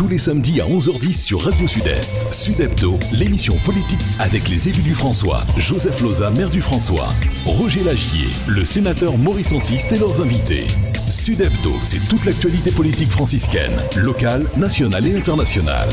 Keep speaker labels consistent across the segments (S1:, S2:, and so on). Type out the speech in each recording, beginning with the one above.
S1: tous les samedis à 11h10 sur Radio Sud-Est. Sud Hebdo, l'émission politique avec les élus du François, Joseph Loza, maire du François, Roger Lagier, le sénateur Maurice Antiste et leurs invités. Sud Hebdo, c'est toute l'actualité politique franciscaine, locale, nationale et internationale.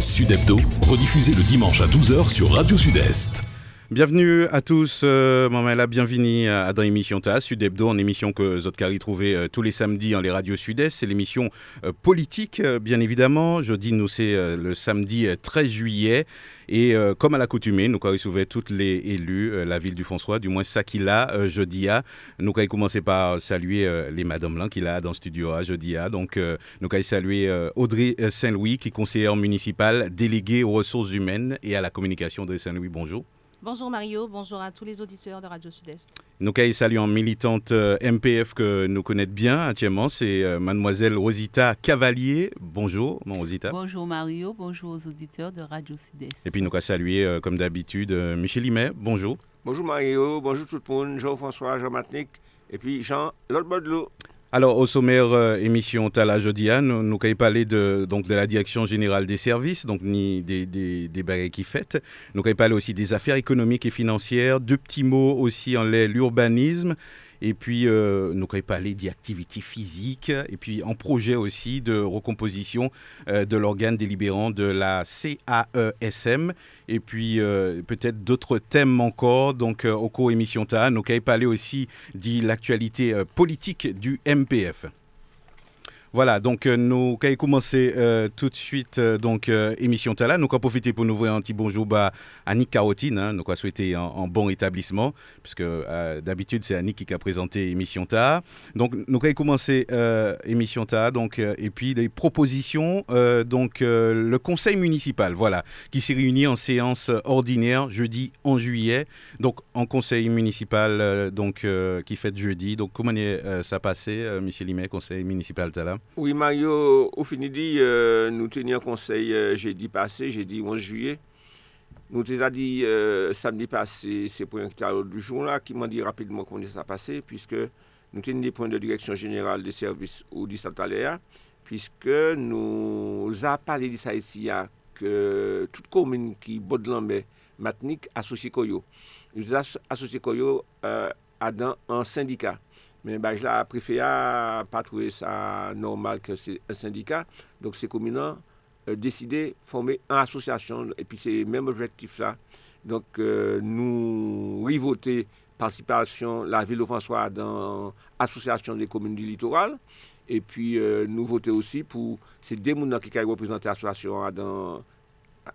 S1: Sud Hebdo, rediffusé le dimanche à 12h sur Radio Sud-Est.
S2: Bienvenue à tous, euh, la bienvenue à, dans l'émission TAS Sud Hebdo, une émission que Zotkari trouvait euh, tous les samedis dans les radios Sud-Est. C'est l'émission euh, politique, euh, bien évidemment. Jeudi, nous, c'est le samedi 13 juillet. Et comme à l'accoutumée, nous avons recevoir toutes les élus, la ville du François, du moins ça qu'il a jeudi. A. Nous avons commencé par saluer les madames là qu'il a dans le studio A jeudi. A. Donc, nous avons euh, Audrey Saint-Louis, qui est conseillère municipale déléguée aux ressources humaines et à la communication. Audrey Saint-Louis, bonjour.
S3: Bonjour Mario, bonjour à tous les auditeurs de Radio Sud-Est.
S2: Nous une militante euh, MPF que nous connaissons bien actuellement, c'est euh, mademoiselle Rosita Cavalier. Bonjour, mon Rosita.
S4: Bonjour Mario, bonjour aux auditeurs de Radio Sud-Est.
S2: Et puis nous avons saluer, euh, comme d'habitude, Michel Limet. Bonjour.
S5: Bonjour Mario, bonjour tout le monde, Jean-François, Jean-Matnick, et puis Jean, l'autre bord de l'eau.
S2: Alors, au sommaire euh, émission Tala Jodia, nous, nous allons parler de, donc, de la Direction Générale des Services, donc ni des, des, des barrières qui fêtent. Nous allons parler aussi des affaires économiques et financières, deux petits mots aussi en l'urbanisme. Et puis, euh, nous allons parler d'activité physique et puis en projet aussi de recomposition euh, de l'organe délibérant de la CAESM. Et puis, euh, peut-être d'autres thèmes encore. Donc, euh, au cours émission TA, nous allons parler aussi de l'actualité euh, politique du MPF. Voilà, donc euh, nous allons commencer euh, tout de suite euh, donc euh, émission Tala. Nous allons profiter pour nous voir un petit bonjour bah, à Annick Carotine. Hein, nous allons souhaiter un, bon établissement, puisque euh, d'habitude c'est Annick qui a présenté émission Ta. Donc nous allons commencer euh, émission Ta, donc et puis les propositions. donc le conseil municipal, voilà, qui s'est réuni en séance ordinaire jeudi en juillet. Donc en conseil municipal, donc qui fait jeudi. Donc comment est, ça passé, Michel Limet, conseil municipal Tala?
S5: Oui, Mario, au fini dit, euh, nous tenions conseil euh, jeudi passé, jeudi 11 juillet. Nous t'avons dit euh, samedi passé, c'est pour un cadre du jour là, qui m'a dit rapidement comment ça passé, puisque nous tenions des points de direction générale des services au 10 puisque nous avons parlé de ça ici, à que toute commune qui borde l'ambé, Matnik, associé Koyo. Nous associé Koyo euh, à dans un syndicat. Mais bah, la préfet a pas trouvé ça normal que c'est un syndicat. Donc c'est communal euh, décidé de former une association et puis c'est le même objectif là. Donc euh, nous rivoter participation la ville de François dans l'association des communes du littoral. Et puis euh, nous voter aussi pour ces deux qui ont représenté l'association dans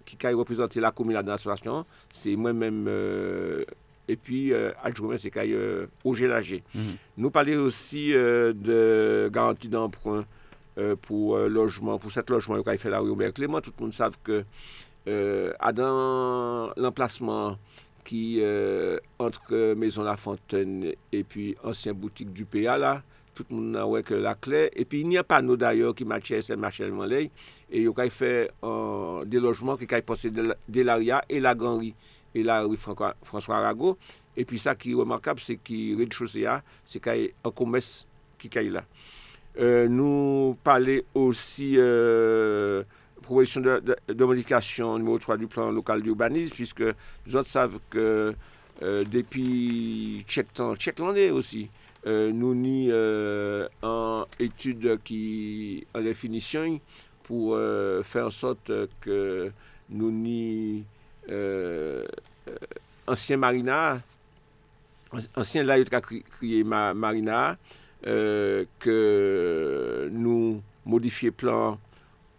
S5: qui ont représenté la commune dans l'association. C'est moi-même euh, epi euh, adjoumen se kay
S2: oje
S5: laje. Nou pale osi de garanti d'emprunt pou lojman, pou set lojman yo kay fe la ou yo ber kleman, tout moun sav ke adan euh, l'emplasman ki euh, entre euh, Maison La Fontaine epi ansyen boutik du PA la, tout moun nan wèk la kler, epi n'y a pano d'ayor ki matye SMHL man ley, e yo kay fè euh, de lojman ki kay pase de, de l'aria e la ganri. Et rue Franco- François Arago. Et puis ça qui est remarquable, c'est que rez-de-chaussée, là, c'est qu'il y a un commerce qui est là. Euh, nous parler aussi euh, proposition de, de, de modification numéro 3 du plan local d'urbanisme, puisque nous autres savons que euh, depuis check temps, check l'année aussi, euh, nous ni en étude qui en définition pour faire en sorte que nous ni euh, ansyen marina, ansyen la yot ka kriye marina, euh, ke nou modifiye plan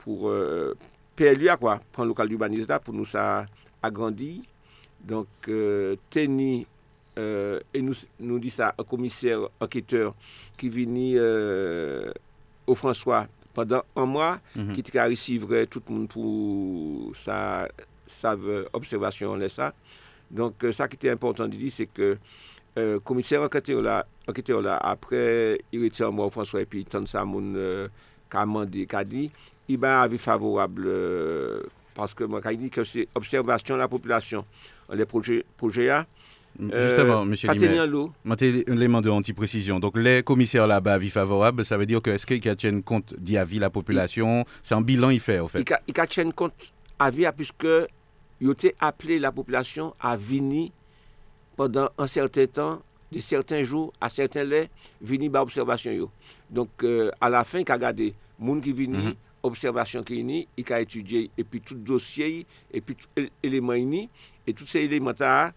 S5: pou euh, PLU akwa, plan lokal d'urbanisme la, pou nou sa agrandi. Donk teni, e nou, nou di sa komiser anketeur ki vini ou François pandan an mwa,
S2: ki
S5: te ka resivre tout moun pou sa sa observation là ça. Donc euh, ça qui était important de dire c'est que euh, commissaire enquêteur là, enquêteur là après il retire moi François et puis tant ça mon euh, dit il va avis favorable euh, parce que moi dit que c'est observation de la population les projets projets là
S2: Justement, Limet,
S5: l'eau.
S2: l'élément de anti-précision. Donc, les commissaires là-bas, avis favorable, ça veut dire que est-ce qu'ils tiennent compte d'y la population? C'est un bilan, il fait, en fait.
S5: Il ka tienne compte avis puisque yo te aple la populasyon a vini pandan an certain tan, de certain jou, a certain le, vini ba observasyon yo. Donk euh, a la fin ka gade, moun ki vini,
S2: mm
S5: -hmm. observasyon ki vini, i ka etudye, epi tout dosye, epi tout eleman vini, et tout se eleman ta,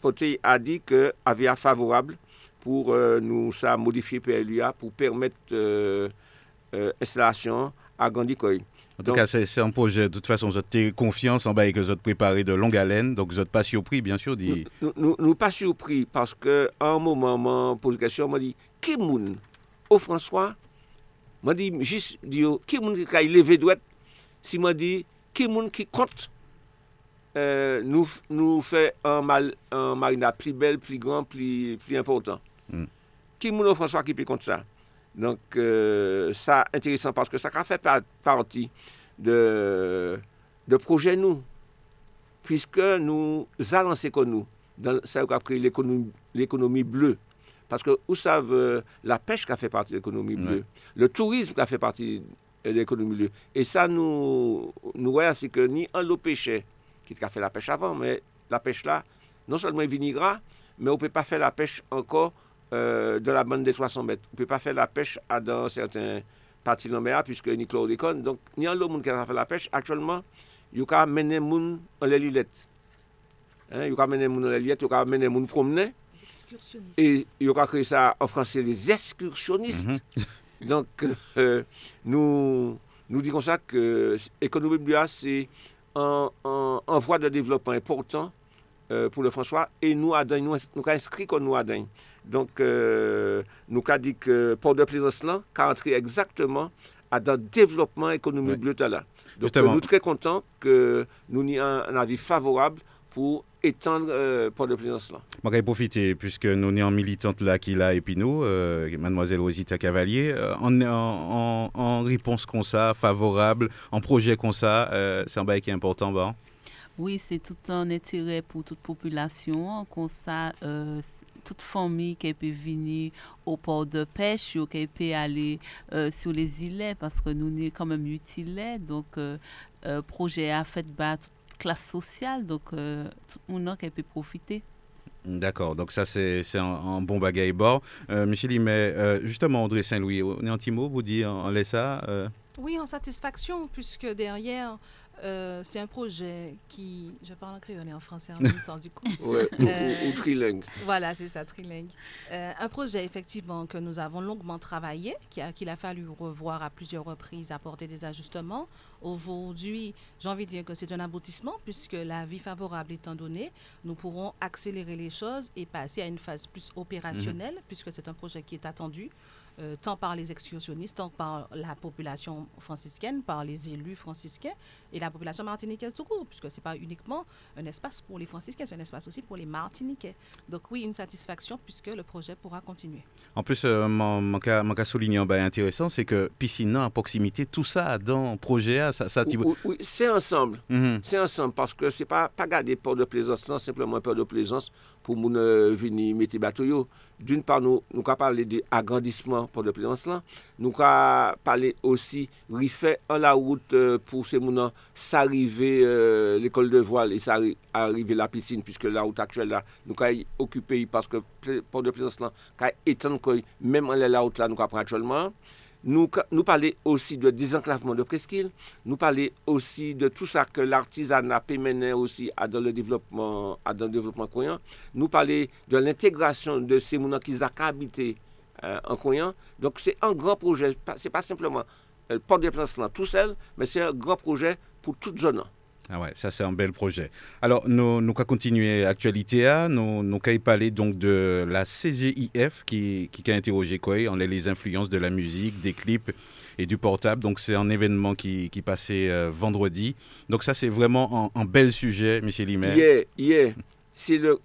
S5: pote a di ke avya favorable pou euh, nou sa modifiye PLUA, pou permette euh, euh installasyon a Gandikoy.
S2: En tout
S5: Donc-
S2: cas, c'est un projet, de toute façon, vous avez confiance en bas et que vous avez préparé de longue haleine, donc vous n'êtes pas surpris, bien sûr.
S5: Nous nous, nous pas surpris parce que à un moment, m'a posé question, m'a dit, qui moun? Au François M'a dit, juste, dit, yo, qui moun qui a levé droite Si m'a dit, qui moun qui compte? Euh, nous, nous fait un, mal, un marina plus belle, plus grand, plus, plus important.
S2: Mm.
S5: Qui moun au François qui peut compte ça? Donc, euh, ça intéressant parce que ça a fait par- partie de, de projet nous. Puisque nous avancons comme nous dans ça qu'on a créé l'économie bleue. Parce que vous savez, la pêche qui a fait partie de l'économie bleue,
S2: Ouais.
S5: le tourisme qui a fait partie de l'économie bleue. Et ça, nous, nous voyons, c'est que ni un lot pêchait, qui a fait la pêche avant, mais la pêche là, non seulement il vinigra, mais on ne peut pas faire la pêche encore euh, dans la bande des 60 mètres. On ne peut pas faire la pêche à, dans certains parties de la mer, puisque ni chlordécone. Donc, ni un lot monde qui a fait la pêche, actuellement, il y a mené moun en les lilettes. Hein, il y a mené moun en les lilettes, il y a mené moun promener.
S3: Les excursionnistes.
S5: Et il y a créé ça en français, les excursionnistes. Donc, euh, nous, nous disons ça que l'économie bleue, c'est un, un, un voie de développement important euh, pour le François. Et nous, Adam, nous, nous avons inscrit comme nous, Adam. Donc, euh, nous avons dit que Port de Plaisance, là, qu'a entré exactement à dans le développement économique
S2: Ouais.
S5: bleu là. Donc,
S2: Justement.
S5: euh, nous sommes très contents que nous ayons un, un avis favorable pour étendre euh, Port de Plaisance là.
S2: Je vais profiter, puisque nous sommes en militante là, qui là, et puis nous, euh, mademoiselle Rosita Cavalier, euh, en, en, en, en réponse comme ça, favorable, en projet comme ça, euh, c'est un bail qui est important, bon.
S4: Oui, c'est tout un intérêt pour toute population. Comme ça, euh, toute famille qui peut venir au port de pêche ou qui peut aller euh, sur les îlets parce que nous sommes quand même utiles. Donc, euh, euh, projet a fait bas toute classe sociale. Donc, euh, tout le monde qui peut profiter.
S2: D'accord, donc ça c'est c'est un, un bon bagaille bord. Euh, Michel, mais euh, justement, André Saint-Louis, on est en petit mot, vous dit en, en laisse ça euh,
S3: Oui, en satisfaction, puisque derrière, euh, c'est un projet qui. Je parle en créole et en français en même temps, du coup.
S5: Ouais, ou,
S3: Euh,
S5: ou- ou trilingue.
S3: Voilà, c'est ça, trilingue. Euh, un projet, effectivement, que nous avons longuement travaillé, qui a- qu'il a fallu revoir à plusieurs reprises, apporter des ajustements. Aujourd'hui, j'ai envie de dire que c'est un aboutissement, puisque la vie favorable étant donnée, nous pourrons accélérer les choses et passer à une phase plus opérationnelle, puisque c'est un projet qui est attendu. Euh, tant par les excursionnistes, tant par la population franciscaine, par les élus franciscains et la population martiniquaise tout court, puisque ce n'est pas uniquement un espace pour les franciscains, c'est un espace aussi pour les martiniquais. Donc oui, une satisfaction puisque le projet pourra continuer.
S2: En plus, euh, mon, mon cas, mon cas souligné en bas intéressant, c'est que piscine à proximité, tout ça dans le projet, A, ça, ça
S5: Oui, oui, c'est ensemble.
S2: Mhm.
S5: C'est ensemble parce que c'est pas pas garder port de plaisance là, simplement port de plaisance pou moun euh, vini meti bato yo. Doun pa nou, nou ka pale de agrandisman pou de plenans lan, nou ka pale osi rife an la wout euh, pou se mounan sa rive euh, l'ekol de voile e sa rive la piscine, puisque la wout aktuel la nou ka y okupe y, paske pou de plenans lan ka etan koy, menm an la wout la nou ka pran aktuelman. Nous, parler aussi de désenclavement de presqu'île, nous parler aussi de tout ça que l'artisanat peut mener aussi dans le développement, dans le développement croyant. Nous parler de l'intégration de ces gens qui habité euh, en croyant. Donc c'est un grand projet, Pas- c'est pas simplement euh, le port de place là tout seul, mais c'est un grand projet pour toute zone.
S2: Ah ouais, ça c'est un bel projet. Alors, nous nous allons continuer l'actualité. A, Nous nous allons parler donc de la CGIF qui, qui a interrogé quoi en les- influences de la musique, des clips et du portable. Donc, c'est un événement qui, qui passait euh, vendredi. Donc, ça c'est vraiment un, bel sujet, Michel Limet.
S5: Hier, hier, c'est le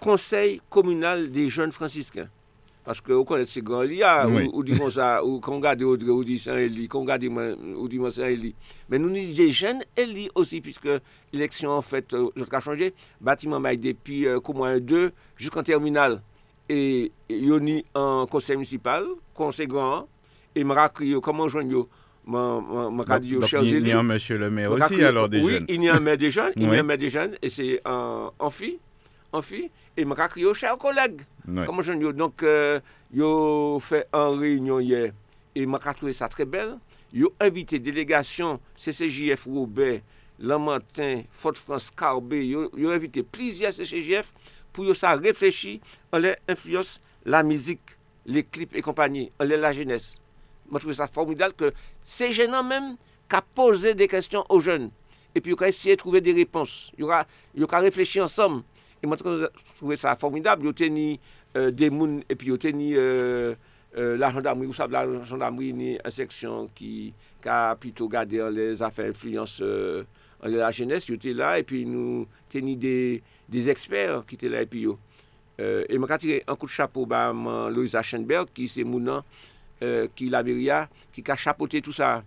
S5: conseil communal des jeunes franciscains. Paske ou konet se gran li ya,
S2: Oui.
S5: ou, ou di kon sa, ou kon gade Audrey, ou di Saint Eli, kon gade man, ou di man Saint Eli. Men nou ni de jen Eli osi, en fait, euh, jot ka chanje, bâtiment may depi euh, Koumoyen 2, jusqu'en terminal. Ni an conseil municipal, conseil grand, et m'a kri yo, koman jwen yo, m'a- m'a m'a ka
S2: Donc,
S5: di yo, chers
S2: il y
S5: élus.
S2: a un monsieur le
S5: oui,
S2: jeunes.
S5: il y a un maire des jeunes, il y
S2: Oui.
S5: a un maire des jeunes, et c'est en, en fille, en fille, et m'a
S2: Ouais.
S5: Comment je dis Donc, euh, yo fait une réunion hier, et m'a trouvé ça très belle. Yo invité délégation CCJF Roubaix, Lamantin, Fort-France, Carbet, yo, yo invité plusieurs CCJF pour ça réfléchir, on les influence la musique, les clips et compagnie, on les la jeunesse. Je trouve ça formidable que ces jeunes même qu'à poser des questions aux jeunes. Et puis, ils ont essayé de trouver des réponses. Ils ont réfléchir ensemble. E mwen trouve sa formidable. Yo teni euh, de moun, epi yo teni euh, euh, la jandamri, ou sab la jandamri ni an seksyon ki ka pito gade an les afe influence euh, an la jenès, yo teni la, epi nou teni de, des eksper ki teni la epi yo. E mwen ka tire an kou de chapo ba man Louisa Schenberg ki se mounan euh, ki la beria, ki ka chapote tout sa.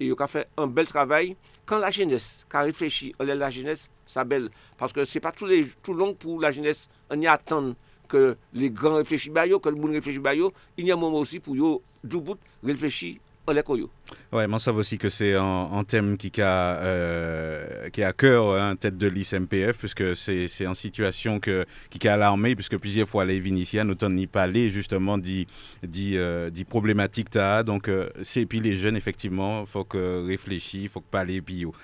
S5: E yo ka fe an bel travay. Kan la jenès, ka reflechi an la jenès, belle. Parce que c'est pas tout, les, tout long pour la jeunesse, on y attend que les grands réfléchissent, que le monde réfléchit, il y a un moment aussi pour yo, du bout, réfléchir.
S2: Ouais, mais on savait aussi que c'est un, thème qui a, euh, qui à cœur hein, tête de liste MPF, puisque c'est une situation que, qui a alarmé, puisque plusieurs fois les Viniciens n'ont n'y parler justement dit, dit, euh, dit problématique. Donc euh, c'est puis les jeunes effectivement, faut que réfléchir, faut que parler bio.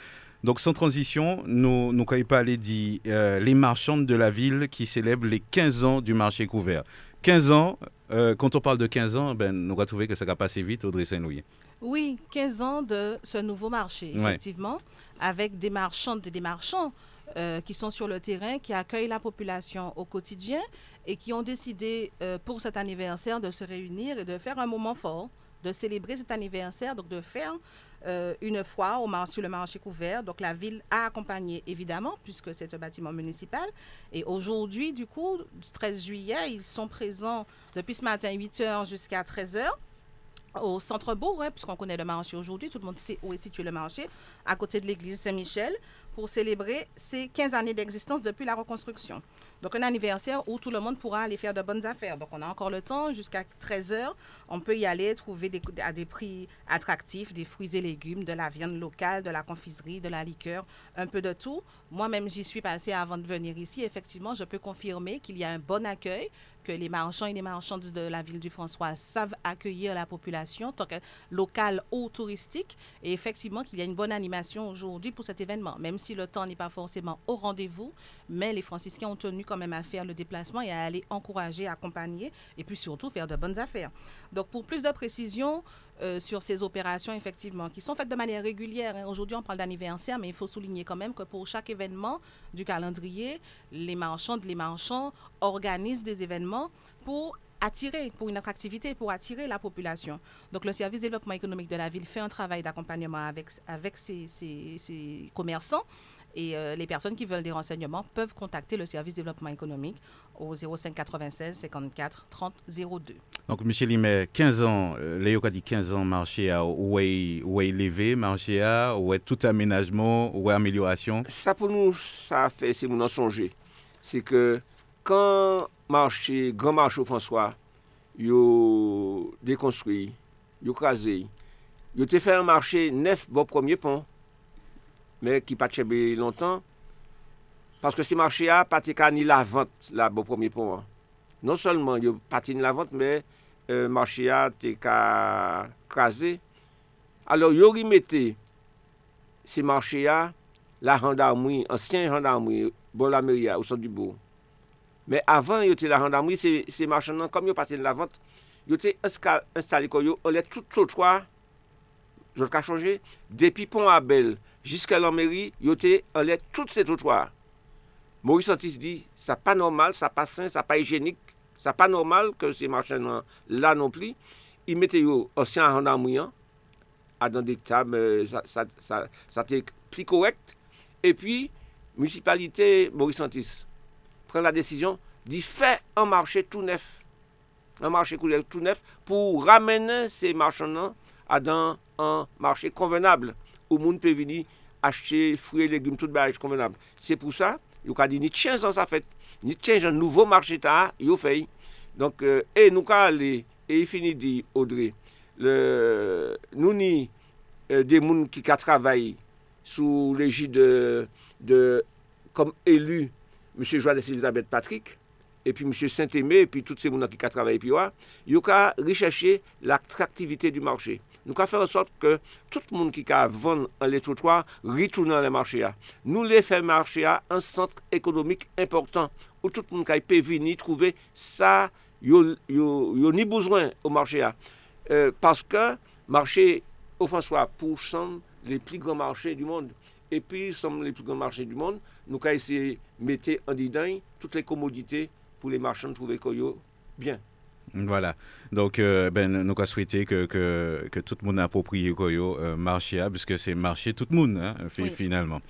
S2: Donc sans transition, nous nous pas parler dit euh, les marchandes de la ville qui célèbrent les 15 ans du marché couvert. 15 ans, euh, quand on parle de 15 ans, ben, nous va trouver que ça va passer vite, Audrey Saint-Louis.
S3: Oui, 15 ans de ce nouveau marché,
S2: Ouais.
S3: effectivement, avec des marchandes et des marchands euh, qui sont sur le terrain, qui accueillent la population au quotidien et qui ont décidé euh, pour cet anniversaire de se réunir et de faire un moment fort, de célébrer cet anniversaire, donc de faire euh, une foire au mar- sur le marché couvert. Donc la ville a accompagné évidemment, puisque c'est un bâtiment municipal. Et aujourd'hui, du coup, du 13 juillet, ils sont présents depuis ce matin 8h jusqu'à 13h au centre-bourg, hein, puisqu'on connaît le marché aujourd'hui, tout le monde sait où est situé le marché, à côté de l'église Saint-Michel, pour célébrer ses 15 années d'existence depuis la reconstruction. Donc un anniversaire où tout le monde pourra aller faire de bonnes affaires. Donc on a encore le temps, jusqu'à 13h, on peut y aller trouver à des prix attractifs, des fruits et légumes, de la viande locale, de la confiserie, de la liqueur, un peu de tout. Moi-même, j'y suis passée avant de venir ici. Effectivement, je peux confirmer qu'il y a un bon accueil, que les marchands et les marchandes de la ville du François savent accueillir la population, tant locale ou touristique, et effectivement qu'il y a une bonne animation aujourd'hui pour cet événement, même si le temps n'est pas forcément au rendez-vous, mais les franciscains ont tenu quand même à faire le déplacement et à aller encourager, accompagner, et puis surtout faire de bonnes affaires. Donc pour plus de précision, euh, sur ces opérations, effectivement, qui sont faites de manière régulière. hein. Aujourd'hui, on parle d'anniversaire, mais il faut souligner quand même que pour chaque événement du calendrier, les marchands, les marchands organisent des événements pour attirer, pour une attractivité, pour attirer la population. Donc, le service développement économique de la ville fait un travail d'accompagnement avec, avec commerçants. Et euh, les personnes qui veulent des renseignements peuvent contacter le service développement économique au 05 96 54 30 02.
S2: Donc, M. Limet, 15 ans, euh, Léo a dit 15 ans, marché à est élevé, marché à où est tout aménagement, où est amélioration.
S5: Ça pour nous, ça fait, c'est mon songer. C'est que quand marché, grand marché au François, yo déconstruit, yo crasé, yo te fait un marché neuf, bon premier pont, men ki pa chebe lontan, paske si marchè a, pati ka ni la vant la bo premier pon an. Non solman yo pati ni la vant, men euh, marchè a te ka krasè. Alors yo rimete si marchè a, la jandarmoui, ansyen jandarmoui, bon la meria, ou son du bou. Men avan yo te la jandarmoui, se, se marchè nan, kom yo pati ni la vant, yo te installe ko yo, olè tout sou troa, jol ka chanje, depi pon a bel, jusqu'à la mairie, ils étaient allaient tous ces trottoirs. Maurice Santis dit, ça pas normal, ça pas sain, ça pas hygiénique, ça pas normal que ces marchands là non plus. Ils mettaient yo hein, à dans des tables, euh, ça, ça, ça, ça était plus correct. Et puis, municipalité Maurice Santis prend la décision d'y faire un marché tout neuf. un marché tout neuf, pour ramener ces marchands dans un marché convenable, où le ou moun pe vini achete fwe, legume, tout baraj konvenab. Se pou sa, yo ka di ni tchen san sa fet, ni tchen jan nouvo marchè ta, yo fey. Donk, euh, e nou ka ale, e yi fini di, Audrey, le, nou ni euh, de moun ki ka travay sou leji de, de, kom elu, M. Joannes Elisabeth Patrick, et puis M. Saint-Aimé, et puis tout ces gens qui ont travaillé, puis yo ka rechercher l'attractivité du marché. Nou ka fè an sot ke tout moun ki ka von an le trotwa, ritounan le marchè a. Nou le fè marchè a an sent ekonomik important, ou tout moun ka pe vini trouve sa yo, yo, yo ni bouzwen ou marchè a. Euh, paske marchè ou François pou son le pli gran marchè du moun. E pi son le pli gran marchè du moun, nou ka ese mette an didan tout le komodite pou le marchè an trouve koyo bien.
S2: Voilà. Donc, euh, ben, nous avons souhaité que, que, que, tout le monde approprie le euh, marché, puisque c'est marché tout le monde, hein, finalement.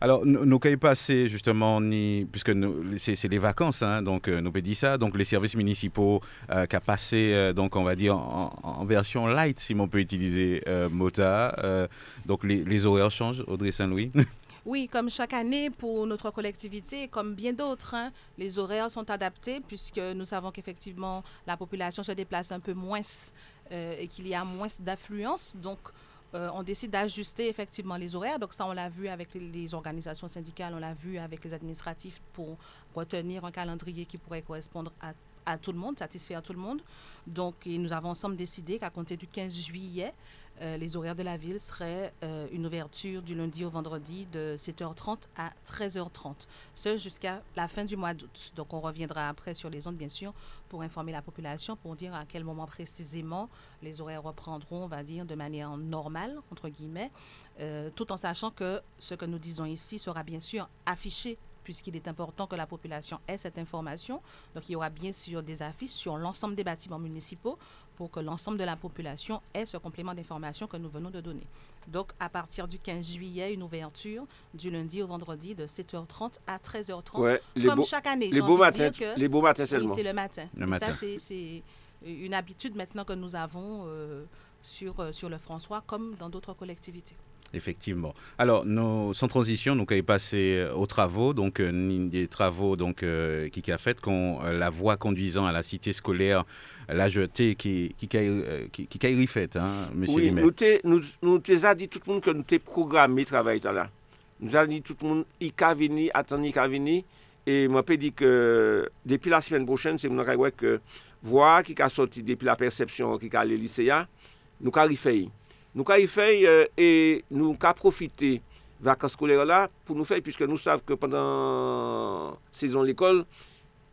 S2: Alors, nous avons passé justement, ni, puisque c'est les vacances, hein, donc euh, nous avons dit ça, donc les services municipaux euh, qui ont passé, euh, donc on va dire en, version light, si on peut utiliser MOTA. donc les, les, horaires changent, Audrey Saint-Louis
S3: Oui, comme chaque année pour notre collectivité, comme bien d'autres, hein, les horaires sont adaptés puisque nous savons qu'effectivement la population se déplace un peu moins et qu'il y a moins d'affluence. Donc, euh, on décide d'ajuster effectivement les horaires. Donc ça, on l'a vu avec les organisations syndicales, on l'a vu avec les administratifs pour retenir un calendrier qui pourrait correspondre à, tout le monde, satisfaire tout le monde. Donc nous avons ensemble décidé qu'à compter du 15 juillet, euh, les horaires de la ville seraient euh, une ouverture du lundi au vendredi de 7h30 à 13h30, ce jusqu'à la fin du mois d'août. Donc on reviendra après sur les ondes, bien sûr, pour informer la population, pour dire à quel moment précisément les horaires reprendront, on va dire, de manière normale, entre guillemets, euh, tout en sachant que ce que nous disons ici sera bien sûr affiché puisqu'il est important que la population ait cette information. Donc, il y aura bien sûr des affiches sur l'ensemble des bâtiments municipaux pour que l'ensemble de la population ait ce complément d'information que nous venons de donner. Donc, à partir du 15 juillet, une ouverture du lundi au vendredi de 7h30 à 13h30, comme chaque année.
S5: Les beaux matins, les beaux matins seulement.
S3: c'est le matin. Ça, c'est une habitude maintenant que nous avons euh, sur, euh, sur le François, comme dans d'autres collectivités.
S2: Effectivement. Alors, nous, sans transition, nous avons passé euh, aux travaux, donc euh, des travaux donc, euh, qui a fait qu'on la voie conduisant à la cité scolaire, la jetée qui qui qui, qui, qui fait, hein, monsieur
S5: Oui, nous nous, nous avons dit tout le monde que nous avons programmé travail là. Nous avons dit tout le monde, il a venu, attendre, il a venu. Et moi, je dit que depuis la semaine prochaine, c'est mon que voir qui a sorti depuis la perception qui a le lycée, nous avons fait. Nou ka y fey euh, e nou ka profite vakans kolera la pou nou fey pwiske nou sav ke pandan sezon l'ekol,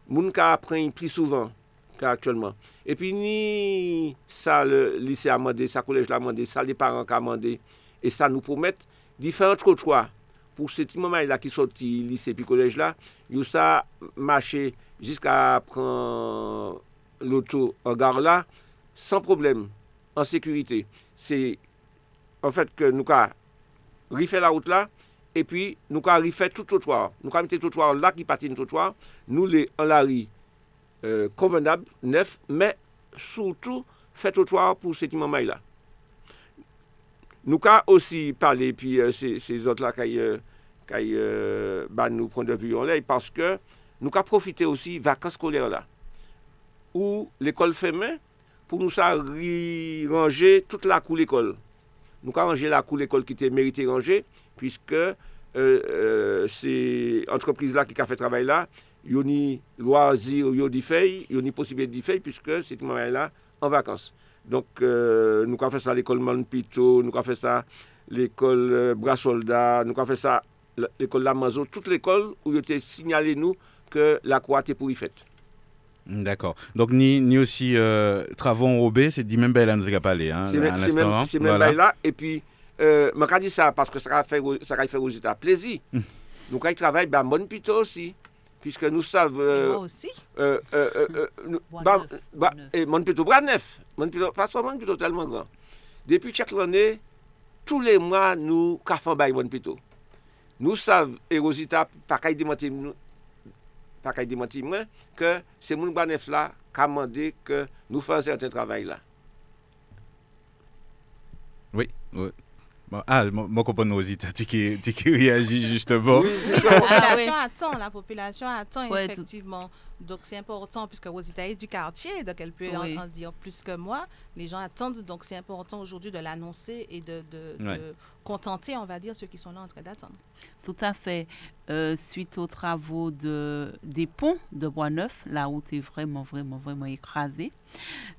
S5: moun ka apren pli souvan ka aktuelman. E pi ni sa lise amande, sa kolej la amande, sa li paran ka amande e sa nou promet, diferent kotwa pou se ti maman e la ki soti lise pi kolej la, yo sa mache jiska apren loto an gar la, san problem, an sekurite. Se an fèt ke nou ka rifè la route la, epi nou ka rifè tout trottoir. Nou ka mette trottoir la ki patine trottoir, nou le an la ri euh, konvenab, nef, men soutou fè trottoir pou seti mamay la. Nou ka osi pale, epi euh, se, se zot la kay, kay euh, ban nou pren de vuyon lè, paske nou ka profite osi vakans kolè la. Ou l'ekol fèmè, pou nou sa ri ranger tout la kou l'ekol. nou ka ranger la kou l'ekol ki te merite ranger, pwiske euh, euh, se entreprise la ki ka fe travay la, yo ni loazir yo di fey, yo ni posibye di fey, pwiske se te mwen la an vakans. Donk euh, nou ka fe sa l'ekol Manpito, nou ka fe sa l'ekol euh, Brasolda, nou ka fe sa l'ekol Lamazo, tout l'ekol ou yo te sinyale nou ke la kou a te pou y fete.
S2: D'accord. Donc, ni, ni aussi euh, travaux enrobés, c'est dit même là, nous avons parlé. Hein,
S5: c'est même, c'est même là. Et puis, euh, je dit ça parce que ça va faire, ça va faire aux États plaisir. Nous, quand ils travaillent, ben, bon plutôt aussi. Puisque nous savons. Euh,
S3: moi aussi.
S5: Euh, euh, euh, euh bah, bah, et mon plutôt bras neuf. Mon plutôt, pas seulement plutôt tellement grand. Depuis chaque année, tous les mois, nous, cafons bail mon plutôt. Nous savons, et Rosita, pas qu'à pa kay demanti mwen, ke se moun banef la ka mande ke nou fan certain travay la.
S2: Oui, oui. Bon, ah, mwen kompon nou zi, ti ki reagi juste
S3: bon. Ah, la populasyon atan, la populasyon atan, efektivman. Donc c'est important puisque Rosita est du quartier, donc elle peut en, dire plus que moi. Les gens attendent, donc c'est important aujourd'hui de l'annoncer et de, de, contenter, on va dire, ceux qui sont là en train d'attendre.
S4: Tout à fait. Euh, suite aux travaux de, des ponts de Bois-Neuf, la route est vraiment, vraiment, vraiment écrasée.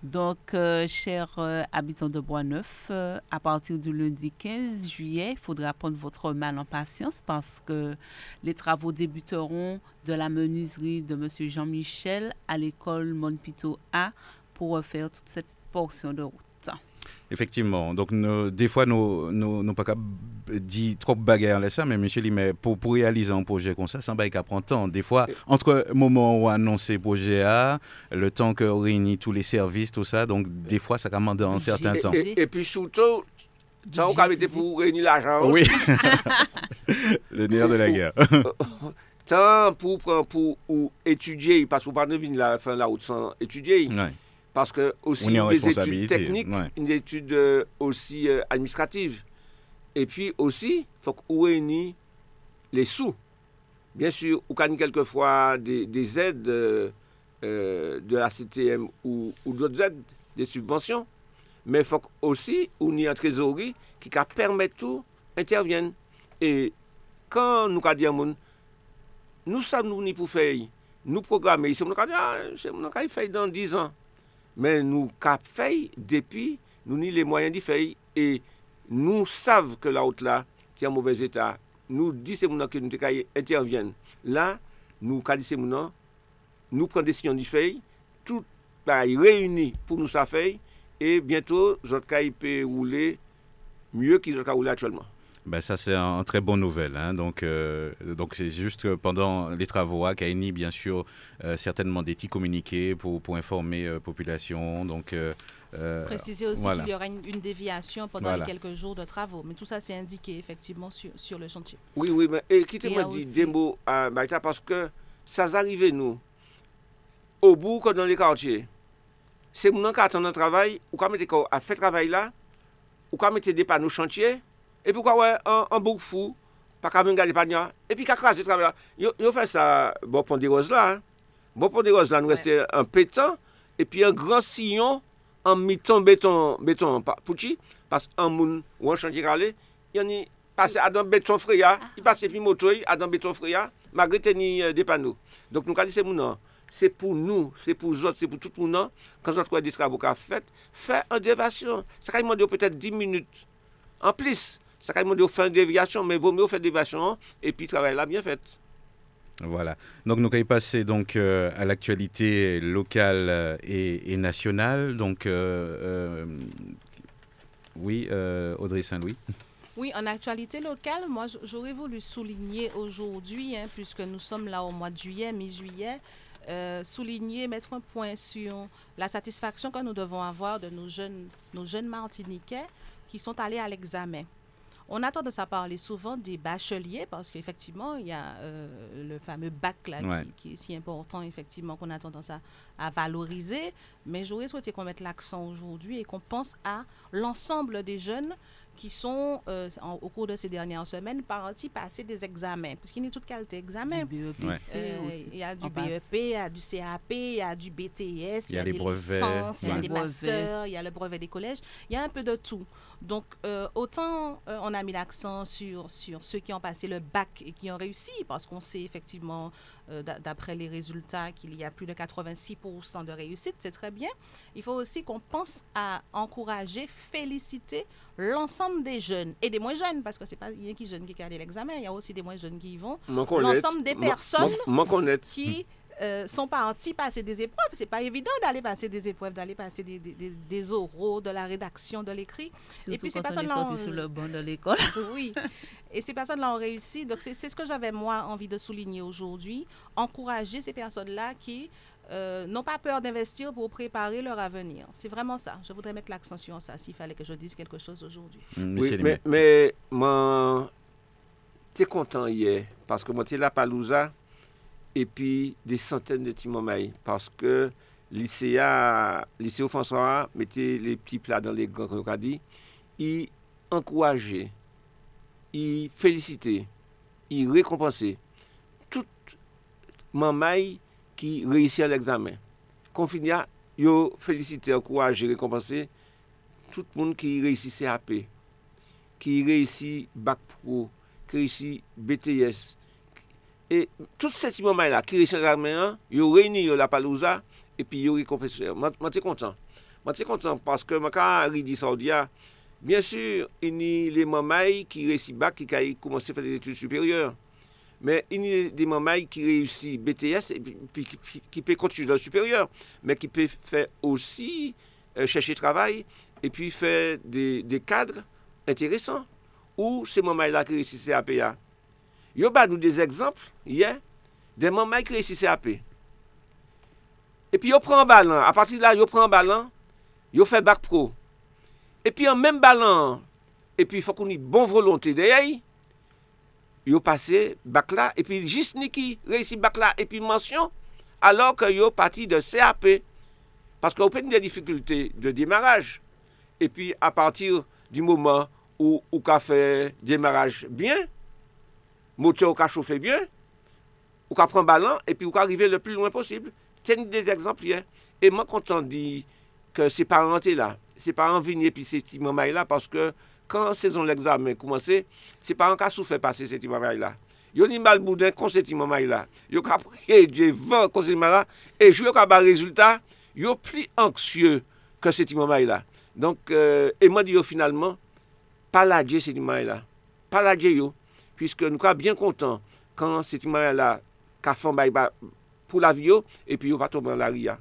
S4: Donc, euh, chers euh, habitants de Bois-Neuf, à partir du lundi 15 juillet, il faudra prendre votre mal en patience parce que les travaux débuteront de la menuiserie de M. Jean-Michel à l'école Monpito A pour refaire toute cette portion de route.
S2: Effectivement. Donc, des fois, nous n'avons pas dit trop bagarre là ça, mais monsieur mais pour, pour réaliser un projet comme ça, ça va prendre temps. Des fois, entre le moment où on annonce le projet A, le temps qu'on réunit tous les services, tout ça, donc des fois, ça commande un certain temps.
S5: Et, puis surtout, ça, on été pour réunir l'argent.
S2: Oui. le nerf de la guerre.
S5: Tant pour, pour, pour étudier, parce qu'on ne peut pas la fin la route sans étudier. Parce que aussi des études techniques, une étude euh, aussi euh, administrative. Et puis aussi, il faut qu'on réunisse les sous. Bien sûr, on gagne quelquefois des, des aides euh, de la CTM ou, ou d'autres aides, des subventions. Mais il faut aussi qu'on ait une trésorerie qui permet tout intervienne. Et quand nous avons dit Nou sab nou ni pou fey, nou programe, se moun akade, ah, se moun akade fey dan 10 an. Men nou kap fey, depi, nou ni le mwayen di fey, e nou sav ke la out la, ti an mouvez etat. Nou di se moun akade, nou te kaye intervyen. La, nou kadi se moun an, nou pren desisyon di fey, tout ba yi reyuni pou nou sa fey, e bientou, zot kaye pe roule, mye ki zot kaye roule atchwelman.
S2: Ben ça, c'est une un très bonne nouvelle. Hein. Donc, euh, donc c'est juste pendant les travaux à Kaini, bien sûr, euh, certainement des petits communiqués pour, pour informer la euh, population. Donc,
S3: Préciser aussi qu'il y aura une, déviation pendant les quelques jours de travaux. Mais tout ça, c'est indiqué effectivement sur, sur, le chantier.
S5: Oui, oui, mais et quittez-moi dire des mots à Baïta parce que ça arrive, nous, au bout, que dans les quartiers. C'est mon qui attend un travail, ou quand on a fait travail là, ou quand on des panneaux chantiers. epi kwa wè, an bouk fou, pa kamen gali pa nyan, epi kakra se trabe la. Yo, yo fè sa, bon pon de roz la, bon pon de roz la, nou reste an petan, epi an gran siyon, an mitan beton, beton pouchi, pas an moun, ou an chan ki rale, yon ni pase adan beton freya, yon pase pi motoy, adan beton freya, magre teni euh, de panou. Donk nou kadi se moun nan, Se pou nou, se pou zot, se pou tout moun nan, kan zot kwa diska avoka fet, fe an devasyon. Sa ka yon mande yo petet 10 minut. An plis, ça va demander faire une déviation, mais il vaut mieux faire une déviation et puis travailler là bien fait.
S2: Voilà. Donc nous allons passer donc euh, à l'actualité locale euh, et, nationale. Donc euh, oui, Audrey Saint-Louis.
S3: Oui, en actualité locale, moi j'aurais voulu souligner aujourd'hui, hein, puisque nous sommes là au mois de juillet, mi-juillet, euh, souligner, mettre un point sur la satisfaction que nous devons avoir de nos jeunes, nos jeunes Martiniquais qui sont allés à l'examen. On attend de ça parler souvent des bacheliers parce qu'effectivement, il y a euh, le fameux bac là, qui, est si important, effectivement, qu'on a tendance à, à valoriser. Mais j'aurais souhaité qu'on mette l'accent aujourd'hui et qu'on pense à l'ensemble des jeunes qui sont, euh, au cours de ces dernières semaines, partis passer des examens. Parce qu'il y a toute qualité d'examen.
S4: E
S3: euh, il y a du BEP, il y a du CAP, il y a du BTS, il y a,
S2: il y a des brevets,
S3: il y a des masters, il y a le brevet des collèges. Il y a un peu de tout. Donc, euh, autant on a mis l'accent sur, sur ceux qui ont passé le bac et qui ont réussi, parce qu'on sait effectivement, d'après les résultats, qu'il y a plus de 86% de réussite, c'est très bien. Il faut aussi qu'on pense à encourager, féliciter l'ensemble des jeunes et des moins jeunes, parce que c'est pas rien qui jeunes qui regardent l'examen, il y a aussi des moins jeunes qui y vont. L'ensemble des personnes qui euh, sont partis passer des épreuves. C'est pas évident d'aller passer des épreuves, d'aller passer des, des, des, oraux, de la rédaction, de l'écrit.
S4: Et puis ces personnes-là ont... sur le banc de l'école.
S3: oui. Et ces personnes-là ont réussi. Donc c'est ce que j'avais moi envie de souligner aujourd'hui, encourager ces personnes-là qui euh, n'ont pas peur d'investir pour préparer leur avenir. C'est vraiment ça. Je voudrais mettre l'accent sur ça s'il fallait que je dise quelque chose aujourd'hui.
S5: Mm, oui, mais, mais moi, tu es content hier parce que moi, tu es là, Palouza, et puis des centaines de Timomaï parce que lycée lycée François mettait les petits plats dans les grands dit, il encourageait, il félicitait, il récompensait tout maman ki reisi an l'examen. Konfinia, yo felisite, ankouraje, rekompanse, tout moun ki reisi CAP, ki reisi BAC Pro, ki reisi BTS, e tout seti moumay la, ki reisi an l'examen an, yo reyni yo la palouza, epi yo rekompanse. Mwen te kontan. Mwen te kontan, paske mwen ka ridi Saudia, bien sur, eni le moumay ki reisi BAC, ki ka yi koumanse fè des etudes supérieures, Mais il y a des mamailles qui réussissent BTS et puis, qui, qui peut continuer dans le supérieur, mais qui peut faire aussi euh, chercher travail et puis faire des, des cadres intéressants. Ou ces mamailles-là qui réussissent APA. Il y a des exemples hier des mamailles qui réussissent AP. Et puis, ils prennent ballon. À partir de là, ils prennent ballon, ils font bac pro. Et puis, en même ballon, et puis, il faut qu'on ait bonne volonté derrière. yo pase bak la, epi jist ni ki reisi bak la, epi mention, alor ke yo pati de CAP. Paske ou peni de difikulte de demaraj. Epi a patir di mouman ou ou ka fe demaraj bien, mote ou ka choufe bien, ou ka pren balan, epi ou ka rive le plus loin posible. Teni de exemplien. E man kontan di ke se parente la, se parente vinye pi se ti mamay la, paske kan sezon l'examen koumanse, se pa an ka sou fè pase seti mamay la. Yo ni mal boudin kon seti mamay la. Yo ka priye dje van kon seti mamay la, e jou yo ka ba rezultat, yo pli anksye kon seti mamay la. Donk, euh, e mwen di yo finalman, pala dje seti mamay la. Pala dje yo, pwiske nou ka bien kontan kan seti mamay la ka fan bay ba pou la vi yo, e pi yo pa toman la ri ya.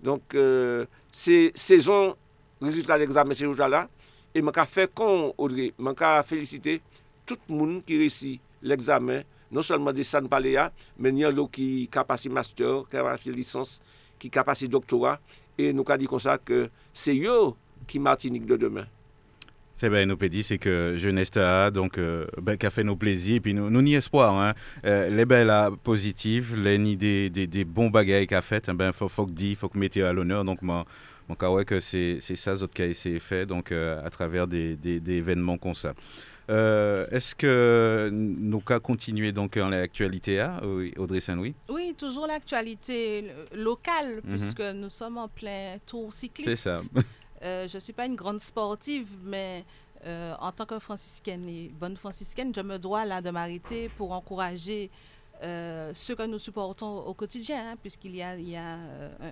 S5: Donk, euh, se sezon rezultat l'examen se yo jala, et je fait comme Audrey, je féliciter tout le monde qui réussit l'examen, non seulement des San Paléa, mais il y a qui a passé master, qui a passé licence, qui a passé doctorat. Et nous avons dit comme ça que c'est eux qui Martinique de demain.
S2: C'est bien, nous dit, c'est que jeunesse a donc euh, ben, qui a fait nos plaisirs, puis nous, nous ni espoir, hein. Euh, les belles positives, les ni des, des, des bons bagailles qu'a fait, il ben faut faut que dit, faut que mettre à l'honneur. Donc moi, donc, ouais, que c'est ça, a été fait donc, euh, à travers des, événements comme ça. Euh, est-ce que nous cas continuer donc en l'actualité, hein, Audrey Saint-Louis?
S3: Oui, toujours l'actualité locale, mhm. puisque nous sommes en plein tour cycliste.
S2: C'est ça.
S3: Euh, je ne suis pas une grande sportive, mais en tant que franciscaine et bonne franciscaine, je me dois là de m'arrêter pour encourager ce que nous supportons au quotidien, hein, puisqu'il y a, il y a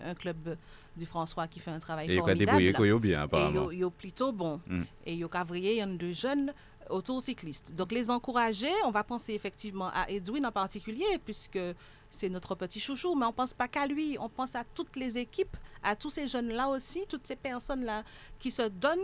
S3: un, club du François qui fait un travail formidable.
S2: Et il bien, apparemment.
S3: Et il est plutôt bon. Mm. Et il y a il y de jeunes autocyclistes. Donc, les encourager, on va penser effectivement à Edwin en particulier, puisque c'est notre petit chouchou, mais on ne pense pas qu'à lui, on pense à toutes les équipes, à tous ces jeunes-là aussi, toutes ces personnes-là qui se donnent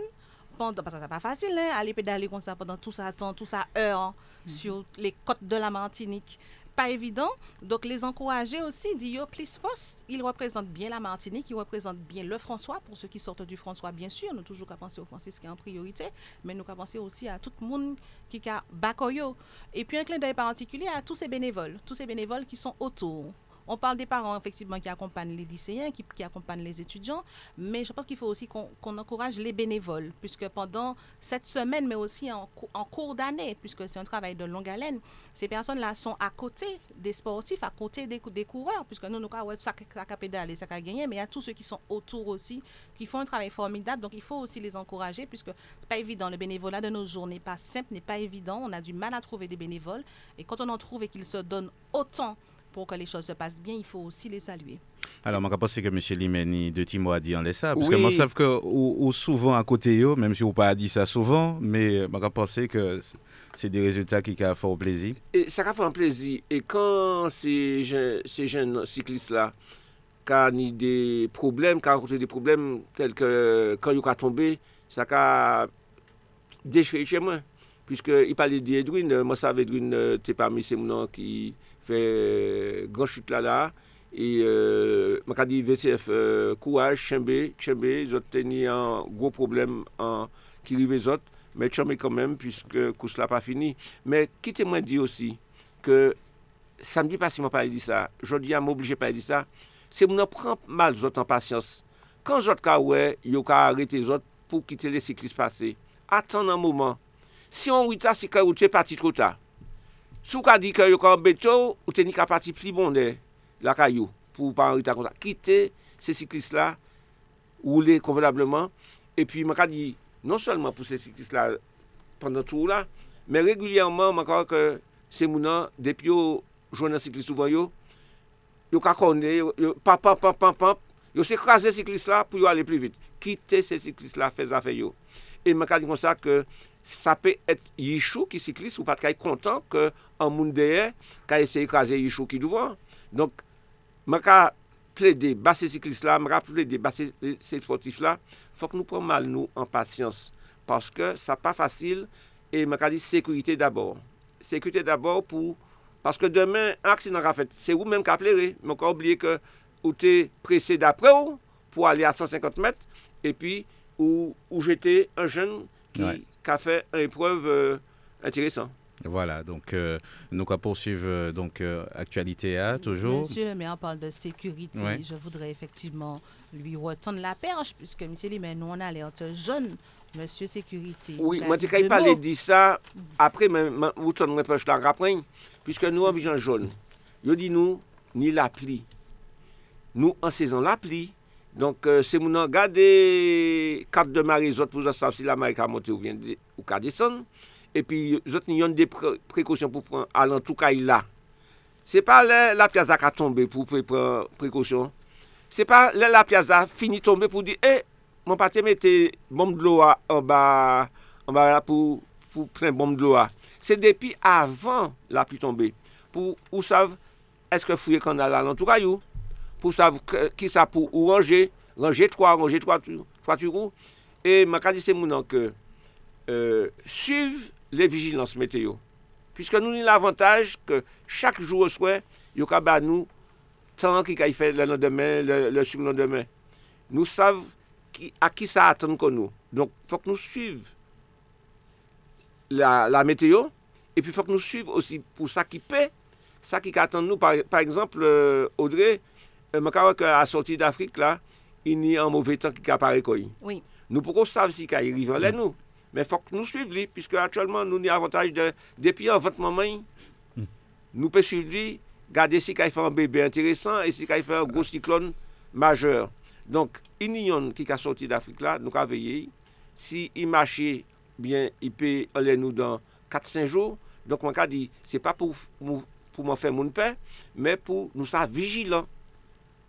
S3: pendant, parce que c'est pas facile, hein, aller pédaler comme ça pendant tout ça temps, tout ça heure mm-hmm. sur les côtes de la Martinique pas évident. Donc, les encourager aussi, Dio Plus il représente bien la Martinique, il représente bien le François, pour ceux qui sortent du François, bien sûr. Nous toujours qu'à penser au franciscains en priorité, mais nous qu'à penser aussi à tout le monde qui a Bakoyo. Et puis, un clin d'œil particulier à tous ces bénévoles, tous ces bénévoles qui sont autour. On parle des parents, effectivement, qui accompagnent les lycéens, qui, accompagnent les étudiants, mais je pense qu'il faut aussi qu'on encourage les bénévoles, puisque pendant cette semaine, mais aussi en, cours d'année, puisque c'est un travail de longue haleine, ces personnes-là sont à côté des sportifs, à côté des, coureurs, puisque nous, nous, ouais, ça, ça pédalé, ça a gagné, mais il y a tous ceux qui sont autour aussi, qui font un travail formidable, donc il faut aussi les encourager, puisque c'est pas évident. Le bénévolat de nos jours n'est pas simple, n'est pas évident. On a du mal à trouver des bénévoles, et quand on en trouve et qu'ils se donnent autant pour que les choses se passent bien, il faut aussi les saluer.
S2: Alors, je pense que M. Limeni de Timo a dit en ça, parce que moi, je sais que ou, souvent à côté, eux, même si on pas dit ça souvent, mais je pense que c'est des résultats qui font fort plaisir.
S5: Et ça fait un plaisir. Et quand ces jeunes, ces jeunes cyclistes-là, ont des problèmes, quand ont des problèmes tels que quand ils sont tombés, ça a déchiré chez moi. Puisqu'il parlait d'Edwin, moi, ça, Edwin, euh, tu es parmi ces gens qui fè euh, gran chute la la, e euh, makadi VCF euh, kouaj, chenbe, chenbe, zot teni an gwo problem an ki rive zot, men chanme kanmen, pwiske kous la pa fini. Men kite mwen di osi, ke samdi pasi mwen pa yi di sa, jodi an mwen oblije pa yi di sa, se mwen an pran mal zot an pasyans. Kan zot ka we, yo ka arete zot pou kite le siklis pase. Atan an mouman. Si an wita, si ka wote pati trota. Sou ka di ke yo kan beto, ou te ni ka pati pli bonde la kayo pou pa an anrita konta. Kite se siklis la, ou le konvenableman, e pi man ka di, non solman pou se siklis la pandan tou la, men regulyanman man ka ke se mounan, depi yo jwennan siklis souvan yo, yo ka konde, yo pap, pap, pap, pap, pap, yo se krasen siklis la pou yo ale pli vit. Kite se siklis la, fez afe yo. E man ka di kon sa ke, sa pe et yishou ki siklis ou pat kay kontan ke an moun deye ka ese ekraze yishou ki douvan. Donk, mwen ka ple de basse siklis la, mwen ka ple de basse sportif la, fok nou pran mal nou an pasyans. Paske sa pa fasil, e mwen ka di sekurite dabor. Sekurite dabor pou, paske demen aksin an ka fet, se ou menm ka plere, mwen ka oubliye ke ou te prese dapre ou, pou ale a 150 met, e pi ou, ou jete un jen ki... Ouais. Ka fe un epreuve interesant.
S2: Voilà, donc euh, nous allons poursuivre euh, donc euh, actualité A toujours.
S3: Monsieur le maire parle de sécurité. Ouais. Je voudrais effectivement lui retendre la perche puisque monsieur mais nous on a l'air jeune monsieur sécurité.
S5: Oui, moi tu quand parler de ça après mais vous t'en perche la après puisque nous en jaune. Je dis nous ni la pluie. Nous en saison la pluie. Donk euh, se moun an gade kap de mare zot pou zot sav si la mare ka monte ou, de, ou ka desen. Epi zot ni yon de pre, prekosyon pou pran alan tou ka ila. Se pa le la piaza ka tombe pou pre, pran prekosyon. Se pa le la piaza fini tombe pou di, e, eh, moun pati mette bom dlo a an ba, an ba la pou, pou pren bom dlo a. Se depi avan la pi tombe pou ou sav eske fouye kanda la alan tou ka yo. pou sav ki sa pou ou ranger, ranger 3, ranger 3, 3 turou, e mwen ka di se moun anke, euh, suiv le vigilans meteo. Piske nou ni l'avantaj ke chak jou ou swen, yo ka ba nou tan ki ka y fe le nan demen, le, le sou nan demen. Nou sav ki, a ki sa atan kon nou. Donk fok nou suiv la, la meteo, epi fok nou suiv osi pou sa ki pe, sa ki ka atan nou. Par, par exemple, euh, Audrey, Euh, maka wè a soti d'Afrik la, ini an mouvè tan ki ka pare koyi.
S3: Oui.
S5: Nou pou kon sav si ka yi rivan lè mm. nou. Men fòk nou suiv li, piske atchèlman nou ni avantaj de, depi an vant maman, mm. nou pe suiv li, gade si ka yi fè an bebe interesant, e si ka yi fè an gros cyclone majeur. Donk, ini yon ki ka soti d'Afrik la, nou ka veye, si yi mache, bien, yi pe alè nou dan 4-5 jou, donk man ka di, se pa pou, pou, pou man fè moun pe, men pou nou sa vijilan,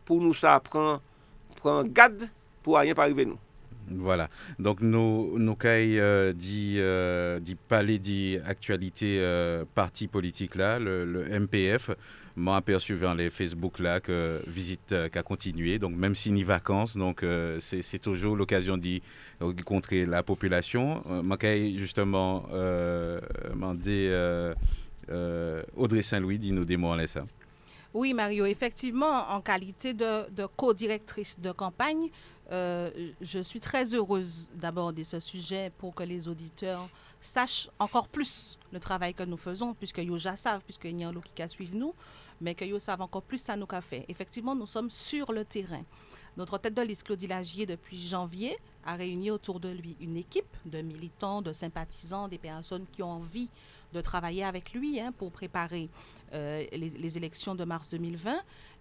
S5: pour nous ça prendre, prendre garde pour rien pas arriver nous.
S2: Voilà. Donc, nous, nous euh, dit, euh, dit parler d'actualité euh, parti politique là, le, MPF. M'a aperçu vers les Facebook là que visite euh, qui a continué. Donc, même si ni vacances, donc c'est toujours l'occasion d'y rencontrer la population. M'a justement demandé Audrey Saint-Louis dit nous en ça.
S3: Oui, Mario, effectivement, en qualité de, de co-directrice de campagne, euh, je suis très heureuse d'aborder ce sujet pour que les auditeurs sachent encore plus le travail que nous faisons, puisque déjà savent, a un qui suivi nous, mais qu'ils savent encore plus ça nous qu'a fait. Effectivement, nous sommes sur le terrain. Notre tête de liste, Claudie Lagier, depuis janvier, a réuni autour de lui une équipe de militants, de sympathisants, des personnes qui ont envie de travailler avec lui hein, pour préparer euh, les, les, élections de mars 2020.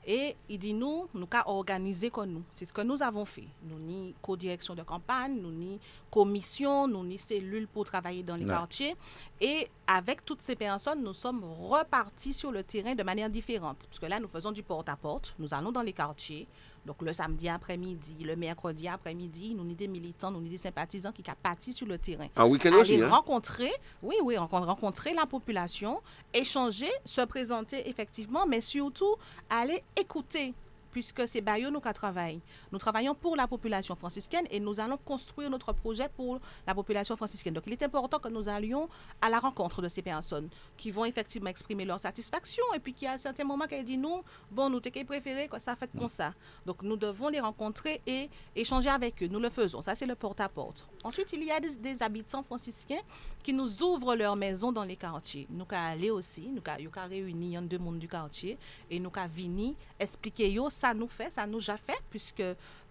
S3: Et il dit nous, nous qu'à organiser comme nous. C'est ce que nous avons fait. Nous ni co-direction de campagne, nous ni commission, nous ni cellule pour travailler dans les non. quartiers. Et avec toutes ces personnes, nous sommes repartis sur le terrain de manière différente. Parce que là, nous faisons du porte-à-porte. -porte. Nous allons dans les quartiers. Donc le samedi après-midi, le mercredi après-midi, nous avons des militants, nous avons des sympathisants qui sont partis sur le terrain.
S5: Un week-end aussi, hein?
S3: rencontrer, oui, oui, rencontrer la population, échanger, se présenter effectivement, mais surtout aller écouter puisque c'est Bayo nous qui travaillons. Nous travaillons pour la population franciscaine et nous allons construire notre projet pour la population franciscaine. Donc il est important que nous allions à la rencontre de ces personnes qui vont effectivement exprimer leur satisfaction et puis qui à un certain moment qui dit nous, bon, nous t'es préféré que ça fait comme ça. Donc nous devons les rencontrer et échanger avec eux. Nous le faisons. Ça, c'est le porte-à-porte. Ensuite, il y a des, des, habitants franciscains qui nous ouvrent leur maison dans les quartiers. Nous allons aller aussi, nous avons réuni deux mondes du quartier et nous avons venir expliquer ça ça nous fait, ça nous a fait, puisque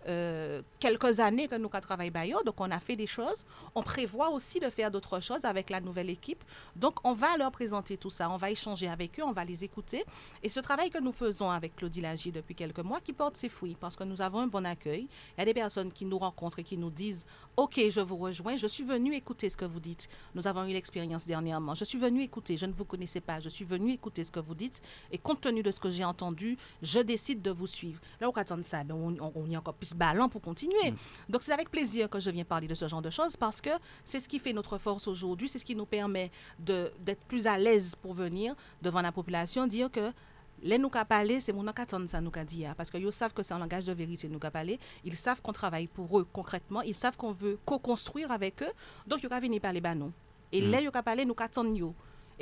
S3: euh, quelques années que nous travaillons Bayo, donc on a fait des choses. On prévoit aussi de faire d'autres choses avec la nouvelle équipe. Donc on va leur présenter tout ça, on va échanger avec eux, on va les écouter. Et ce travail que nous faisons avec Claudie Lagier depuis quelques mois qui porte ses fruits parce que nous avons un bon accueil. Il y a des personnes qui nous rencontrent et qui nous disent Ok, je vous rejoins, je suis venu écouter ce que vous dites. Nous avons eu l'expérience dernièrement. Je suis venu écouter, je ne vous connaissais pas, je suis venu écouter ce que vous dites et compte tenu de ce que j'ai entendu, je décide de vous suivre. Là, on attend ça, ben, on, on, y a encore plus ballon pour continuer. Mm. Donc, c'est avec plaisir que je viens parler de ce genre de choses parce que c'est ce qui fait notre force aujourd'hui, c'est ce qui nous permet d'être plus à l'aise pour venir devant la population, dire que les nous parler, c'est mon attendre ça nous dit parce que ils savent que c'est un langage de vérité nous parler, ils savent qu'on travaille pour eux concrètement, ils savent qu'on veut co-construire avec eux. Donc ils venir parler bah nous. Et mm. là ils parler nous attendre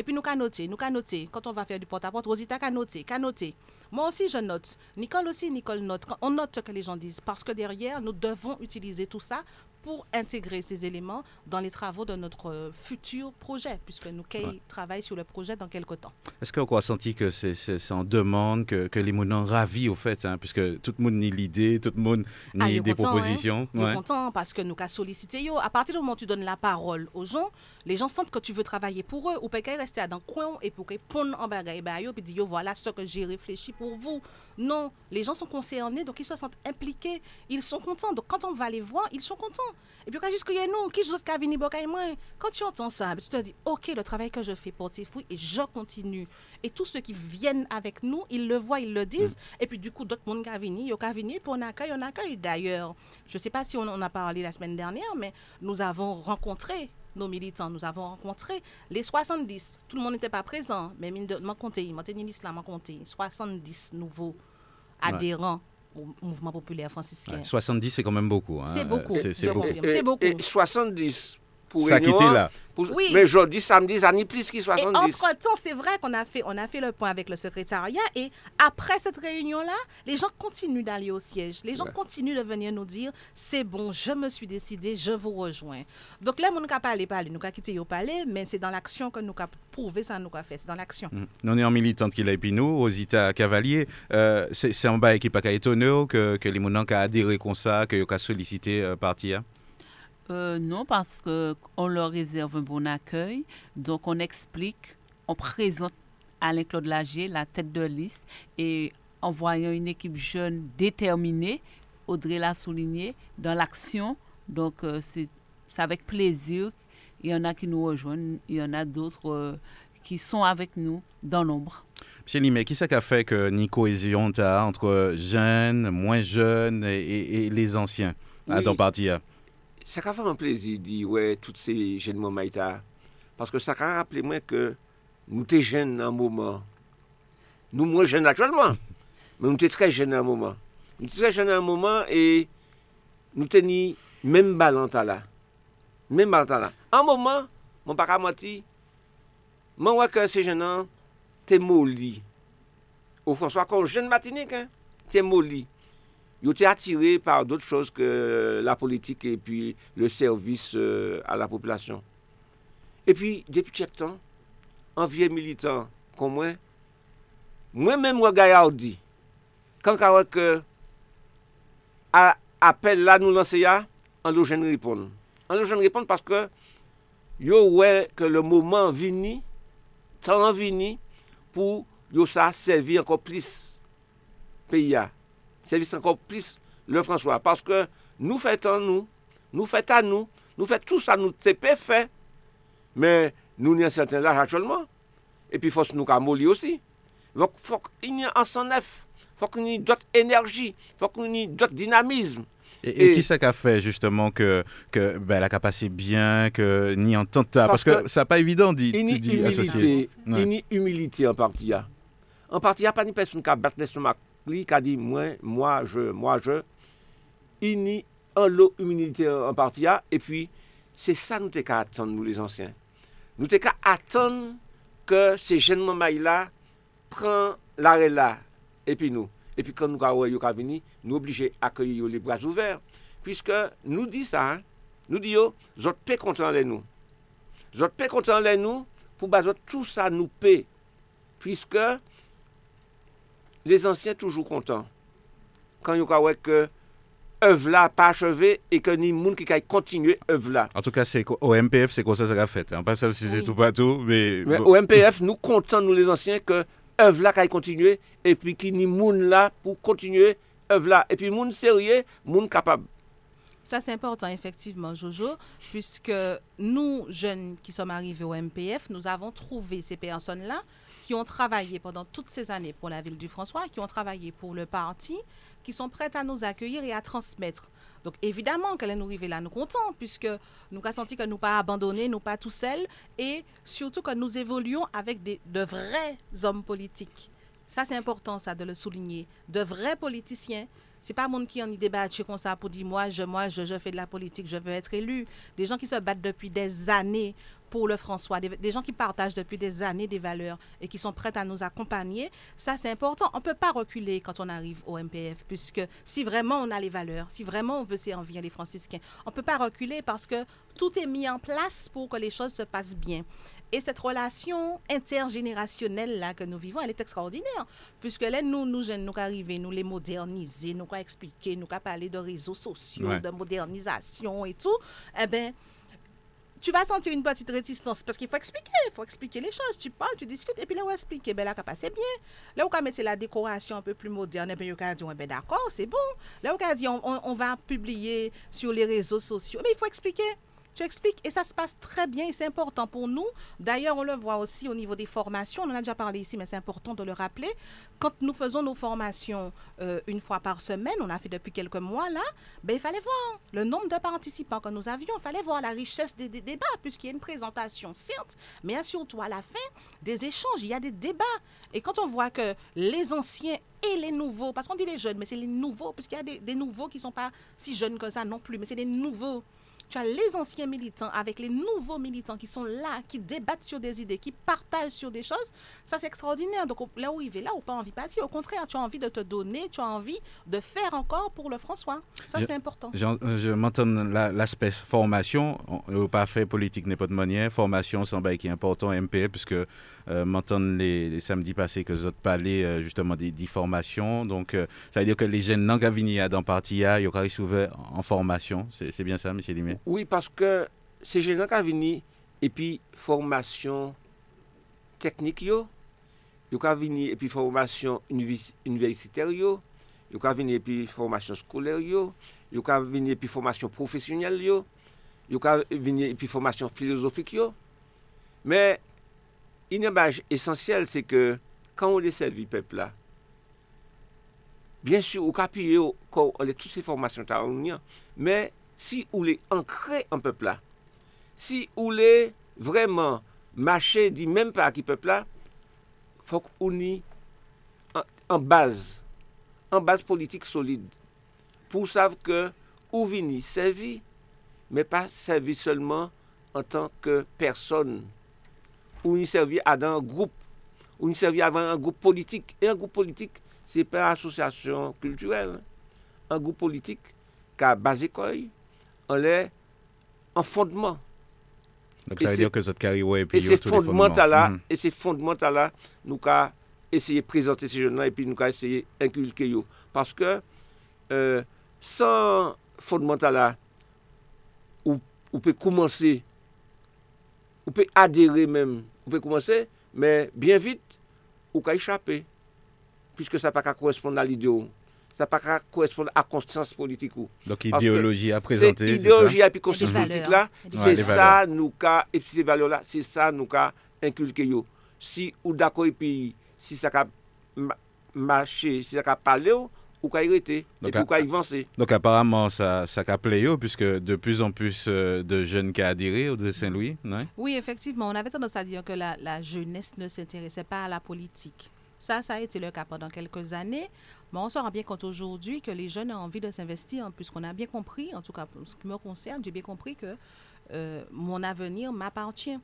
S3: Et puis nous qu'à noter, nous qu'à noter quand on va faire du porte-à-porte, Rosita qu'à noter, qu'à noter. Moi aussi, je note. Nicole aussi, Nicole note. On note ce que les gens disent parce que derrière, nous devons utiliser tout ça pour intégrer ces éléments dans les travaux de notre euh, futur projet, puisque nous ouais. travaillons sur le projet dans quelques temps.
S2: Est-ce qu'on a senti que c'est en demande, que, que les mounons ravis au fait, hein, puisque tout le monde nie l'idée, tout le monde nie ah, des propositions.
S3: Hein? Ouais. content parce que nous avons sollicité. À partir du moment où tu donnes la parole aux gens, les gens sentent que tu veux travailler pour eux, ou peut-être rester dans le coin et pour qu'ils pondent en bagaille, et dire voilà ce que j'ai réfléchi pour vous. Non, les gens sont concernés, donc ils se sentent impliqués, ils sont contents. Donc quand on va les voir, ils sont contents. Et puis quand jusqu'à nous, qui je venir quand tu entends ça, tu te dis OK, le travail que je fais pour fouilles et je continue. Et tous ceux qui viennent avec nous, ils le voient, ils le disent. Mm. Et puis du coup, d'autres monde qui viennent, ils venir pour un accueil, on accueille d'ailleurs. Je ne sais pas si on en a parlé la semaine dernière, mais nous avons rencontré nos militants, nous avons rencontré les 70. Tout le monde n'était pas présent, mais mine de m'a compté, m'a tenu l'islam m'a compté 70 nouveaux adhérents au mouvement populaire franciscain.
S2: 70, c'est quand même beaucoup.
S3: Hein. C'est beaucoup.
S5: C'est beaucoup. Et 70
S2: pour ça quitté là.
S5: oui. Mais jeudi, samedi, ça n'est plus que 70.
S3: Et entre-temps, c'est vrai qu'on a fait, on a fait le point avec le secrétariat et après cette réunion-là, les gens continuent d'aller au siège. Les gens continuent de venir nous dire c'est bon, je me suis décidé, je vous rejoins. Donc là, nous n'avons pas parlé, nous avons quitté au palais, mais c'est dans l'action que nous avons prouvé ça, nous avons fait. C'est dans l'action. Mm.
S2: Nous, on est en militante qui l'a nous, Rosita Cavalier. Euh, c'est en bas qui pas étonné que, que les gens ont adhéré comme ça, que ont sollicité euh, partir.
S4: Euh, non, parce qu'on leur réserve un bon accueil. Donc, on explique, on présente Alain Claude Lagier, la tête de liste, et en voyant une équipe jeune déterminée, Audrey l'a souligné, dans l'action. Donc, euh, c'est avec plaisir. Il y en a qui nous rejoignent, il y en a d'autres euh, qui sont avec nous dans l'ombre.
S2: Monsieur Limé, qui ça a fait que Nico cohésion entre jeunes, moins jeunes et, les anciens à ton parti
S5: sa ka fè an plezi di wè tout se jen mou maïta. Paske sa ka rappele mwen ke nou te jen nan mouman. Nou mwen jen atwèlman. Men nou te tre jen nan mouman. Nou te tre jen nan mouman e nou te ni men balanta la. Men balanta la. An mouman, mwen pa kamati, mwen wè ke se jen nan te mou li. Ou François kon jen matinik, te mou li. Ils étaient attirés par d'autres choses que la politique et puis le service euh, à la population. Et puis, depuis quelque temps, en vieux militant comme moi, moi-même, moi, Gaillardi, quand que euh, appel là nous lancer là, en nous jeune répondre. En nous jeune répondre parce que yo ouais que le moment vini, temps vini pour yo ça servir encore plus pays service encore plus le François. Parce que nous faisons nous, nous faisons à nous, nous faisons tout ça, nous c'est fait. Mais nous avons un certain âge actuellement. Et puis il faut nous mollir aussi. Donc il faut qu'il y ait un son neuf. Il faut qu'il y ait d'autres énergie. Il faut qu'il y ait d'autres dynamisme.
S2: Et, qui ça a fait justement que, que ben, la capacité bien, que ni entente parce, parce que, ça n'est pas évident dit,
S5: dit associer. Il y a humilité en partie. En partie, il n'y a pas de personne qui a battu l'estomac l'esprit qui a dit moi, moi, je, moi, je, unis en l'eau, humilité en partie, et puis c'est ça nous t'es qu'à attendre, nous les anciens. Nous t'es qu'à attendre que ces jeunes mamans-là prennent l'arrêt là, et puis nous. Et puis quand nous allons venir, nous obligés à accueillir les bras ouverts, puisque nous dit ça, hein? nous dit, vous êtes pas contents de nous. Vous êtes pas contents de nous pour que tout ça nous paie, puisque les anciens toujours contents. quand il y a que œuvre là pas achevée et que ni monde qui a continuer œuvre là.
S2: En tout cas, c'est au MPF, c'est comme ça ça a fait. Hein. Pas ça si c'est
S3: Oui.
S2: tout partout, mais,
S5: Mais au MPF, nous comptons, nous les anciens, que œuvre là qui continuer et puis qui ni monde là pour continuer œuvre là. Et puis monde sérieux, monde capable.
S3: Ça, c'est important, effectivement, Jojo, puisque nous, jeunes qui sommes arrivés au MPF, nous avons trouvé ces personnes-là qui ont travaillé pendant toutes ces années pour la ville du François, qui ont travaillé pour le parti, qui sont prêtes à nous accueillir et à transmettre. Donc, évidemment, qu'elle nous arrivée là, nous contents, puisque nous avons senti que nous pas abandonnés, nous pas tout seuls, et surtout que nous évoluons avec des, de vrais hommes politiques. Ça, c'est important, ça, de le souligner. De vrais politiciens. C'est pas monde qui en y débattu comme ça pour dire moi, je, moi, je, je fais de la politique, je veux être élu. Des gens qui se battent depuis des années pour le François, des, des gens qui partagent depuis des années des valeurs et qui sont prêts à nous accompagner. Ça, c'est important. On ne peut pas reculer quand on arrive au MPF, puisque si vraiment on a les valeurs, si vraiment on veut servir les franciscains, on ne peut pas reculer parce que tout est mis en place pour que les choses se passent bien. Et cette relation intergénérationnelle là que nous vivons, elle est extraordinaire. Puisque là, nous, nous jeunes, nous arrivons, nous les moderniser, nous expliquer, nous parler de réseaux sociaux,
S2: Ouais.
S3: de modernisation et tout, eh bien, tu vas sentir une petite réticence parce qu'il faut expliquer, il faut expliquer les choses. Tu parles, tu discutes, et puis là, on va expliquer, ben là, c'est bien. Là, on mettre la décoration un peu plus moderne, et puis on Ouais, ben d'accord, c'est bon. Là, on on- on va publier sur les réseaux sociaux, mais il faut expliquer. Tu expliques et ça se passe très bien et c'est important pour nous. D'ailleurs, on le voit aussi au niveau des formations. On en a déjà parlé ici, mais c'est important de le rappeler. Quand nous faisons nos formations euh, une fois par semaine, on a fait depuis quelques mois là, ben, il fallait voir le nombre de participants que nous avions. Il fallait voir la richesse des, débats, puisqu'il y a une présentation, certes, mais il y a surtout à la fin des échanges, il y a des débats. Et quand on voit que les anciens et les nouveaux, parce qu'on dit les jeunes, mais c'est les nouveaux, puisqu'il y a des, des nouveaux qui ne sont pas si jeunes que ça non plus, mais c'est des nouveaux. Tu as les anciens militants avec les nouveaux militants qui sont là, qui débattent sur des idées, qui partagent sur des choses. Ça, c'est extraordinaire. Donc, là où il est là, on pas envie de partir. Au contraire, tu as envie de te donner, tu as envie de faire encore pour le François. Ça, c'est important.
S2: J'en- Je m'entends la- l'aspect formation, on n'a pas fait politique n'est pas de manière, formation c'est un bail qui est important MPF puisque euh, m'entends les, samedis passés que avez parlé euh, justement des, formations, donc euh, ça veut dire que les jeunes non gavini dans le parti, il y a souvent en formation, c'est bien ça, monsieur Limé
S5: Oui, parce que c'est gens qui et puis formation technique yo, yo ka vini formation univis- universitaire yo, yo. Ka vini et puis formation scolaire yo, yo ka vini philosophique yo. Mais Yon imaj esensyel se ke kan ou de servi pepla, bien sou ou kapiye ou kon ou le tout se formasyon ta ou nyan, men si ou le ankre an pepla, si ou le vreman mache di menm pa ki pepla, fok ou ni an, an baz, an baz politik solide, pou sav ke ou vini servi, men pa servi seulement an tanke person, ou ni servi adan an group, ou ni servi avan an group politik. E an group politik, se pa asosyasyon kulturel. An group politik, ka bazekoy, an lè, an fondman.
S2: Donc, ça veut dire que zot kariwe,
S5: epi yo
S2: tout
S5: le fondman. E se fondman ta la, nou ka esye prezante se jenan, epi nou ka esye inkulke yo. Paske, euh, san fondman ta la, ou, ou pe koumanse ou pe adere menm, ou pe koumanse, men bien vit, ou ka ichape, piske sa pa ka koresponde al ideo, sa pa ka koresponde a konstans politik ou. Dok
S3: ideoloji
S5: a
S3: prezante,
S5: se
S3: ideoloji api
S5: konstans
S2: politik la,
S5: se
S2: sa
S5: nou ka, epi se valeur la, se sa nou ka inkulke yo. Si ou dako epi, si sa ka mache, si sa ka pale ou, ou ka y et
S2: à-
S5: ka y avancer.
S2: Donc apparemment ça, ça a puisque de plus en plus euh, de jeunes qui adhéré au de Saint-Louis, non?
S3: Oui, effectivement, on avait tendance à dire que la, la jeunesse ne s'intéressait pas à la politique. Ça, ça a été le cas pendant quelques années, mais on se rend bien compte aujourd'hui que les jeunes ont envie de s'investir, puisqu'on a bien compris, en tout cas pour ce qui me concerne, j'ai bien compris que euh, mon avenir m'appartient.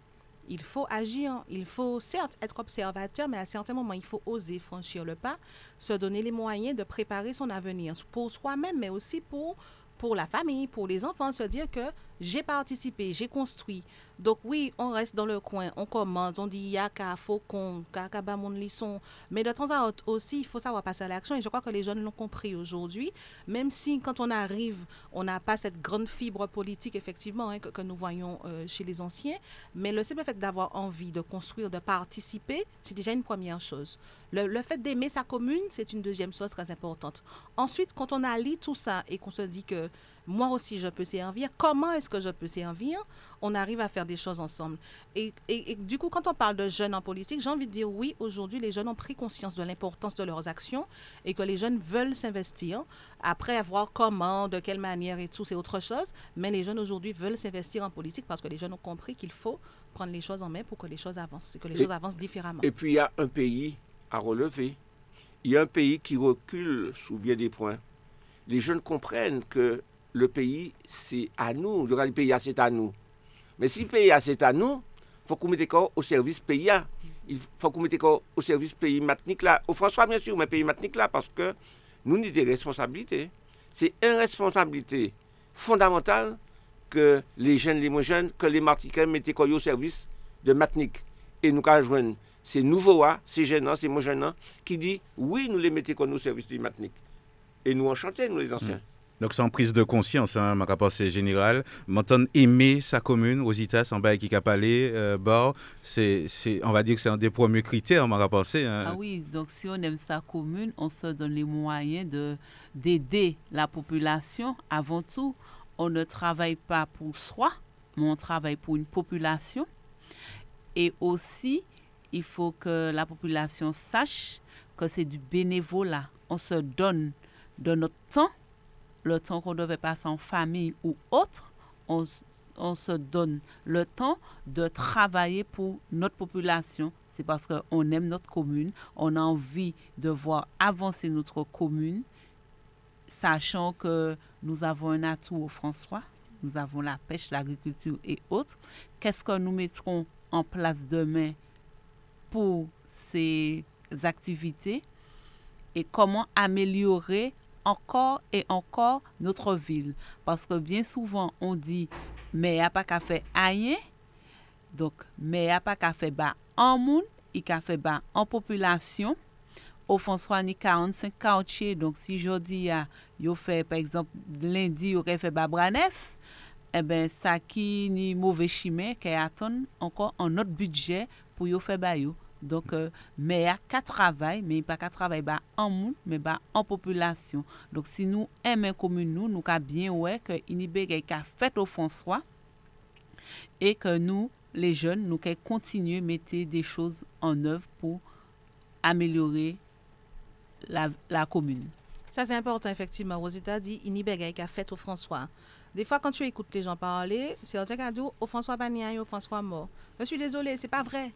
S3: Il faut agir, il faut certes être observateur, mais à certains moments, il faut oser franchir le pas, se donner les moyens de préparer son avenir pour soi-même, mais aussi pour, pour la famille, pour les enfants, se dire que j'ai participé, j'ai construit. Donc oui, on reste dans le coin, on commande, on dit yaka, faut qu'on, kaka mon lisson. Mais de temps à autre aussi, il faut savoir passer à l'action. Et je crois que les jeunes l'ont compris aujourd'hui. Même si quand on arrive, on n'a pas cette grande fibre politique, effectivement, hein, que, nous voyons euh, chez les anciens. Mais le simple fait d'avoir envie de construire, de participer, c'est déjà une première chose. Le, le fait d'aimer sa commune, c'est une deuxième chose très importante. Ensuite, quand on allie tout ça et qu'on se dit que moi aussi je peux servir, comment est-ce que je peux servir? On arrive à faire des choses ensemble. Et, du coup, quand on parle de jeunes en politique, j'ai envie de dire oui, aujourd'hui, les jeunes ont pris conscience de l'importance de leurs actions et que les jeunes veulent s'investir. Après, avoir comment, de quelle manière et tout, c'est autre chose. Mais les jeunes aujourd'hui veulent s'investir en politique parce que les jeunes ont compris qu'il faut prendre les choses en main pour que les choses avancent, que les choses avancent différemment.
S5: Et puis, il y a un pays à relever. Il y a un pays qui recule sous bien des points. Les jeunes comprennent que le pays, c'est à nous. Le pays, c'est à nous. Mais si le pays, c'est à nous, il faut qu'on mette au service pays. Il faut qu'on mette au service pays matinique là. Au François, bien sûr, mais pays matinique là, parce que nous avons des responsabilités. C'est une responsabilité fondamentale que les jeunes, les moins jeunes, que les Martiniquais mettent au service de matinique. Et nous joindre ces nouveaux, ces jeunes, ces moins jeunes, qui disent oui, nous les mettons au service de matinique. Et nous enchantés, nous les anciens. Mm.
S2: Donc c'est en prise de conscience, hein, ma c'est général. Maintenant, aimer sa commune, Rositas, en bas qui euh, bord, c'est, on va dire que c'est un des premiers critères, ma pensée. Hein.
S4: Ah oui, donc si on aime sa commune, on se donne les moyens de, d'aider la population. Avant tout, on ne travaille pas pour soi, mais on travaille pour une population. Et aussi, il faut que la population sache que c'est du bénévolat. On se donne de notre temps le temps qu'on devait passer en famille ou autre, on, se donne le temps de travailler pour notre population. C'est parce qu'on aime notre commune, on a envie de voir avancer notre commune, sachant que nous avons un atout au François, nous avons la pêche, l'agriculture et autres. Qu'est-ce que nous mettrons en place demain pour ces activités et comment améliorer encore et encore notre ville. Parce que bien souvent, on dit, mais il n'y a pas qu'à faire rien. Donc, mais il n'y a pas qu'à faire bas en monde, il a faire bas en population. Au François, il y a 45 quartiers. Donc, si je dis, il fait, par exemple, lundi, il aurait fait bas Branef. Eh bien, ça qui ni mauvais chimé, qui attend encore un autre budget pour yo faire bas donc, euh, mais il y a quatre travail, mais pas qu'à travailler bah, en monde, mais bah, en population. Donc, si nous aimons comme nous, nous avons bien ouais que Inibé a fait au François et que nous, les jeunes, nous continuons continuer à mettre des choses en œuvre pour améliorer la, la commune.
S3: Ça, c'est important, effectivement. Rosita dit Inibé a fait au François. Des fois, quand tu écoutes les gens parler, c'est un truc à dire au François Bagnan, au François mort. Je suis désolée, c'est pas vrai.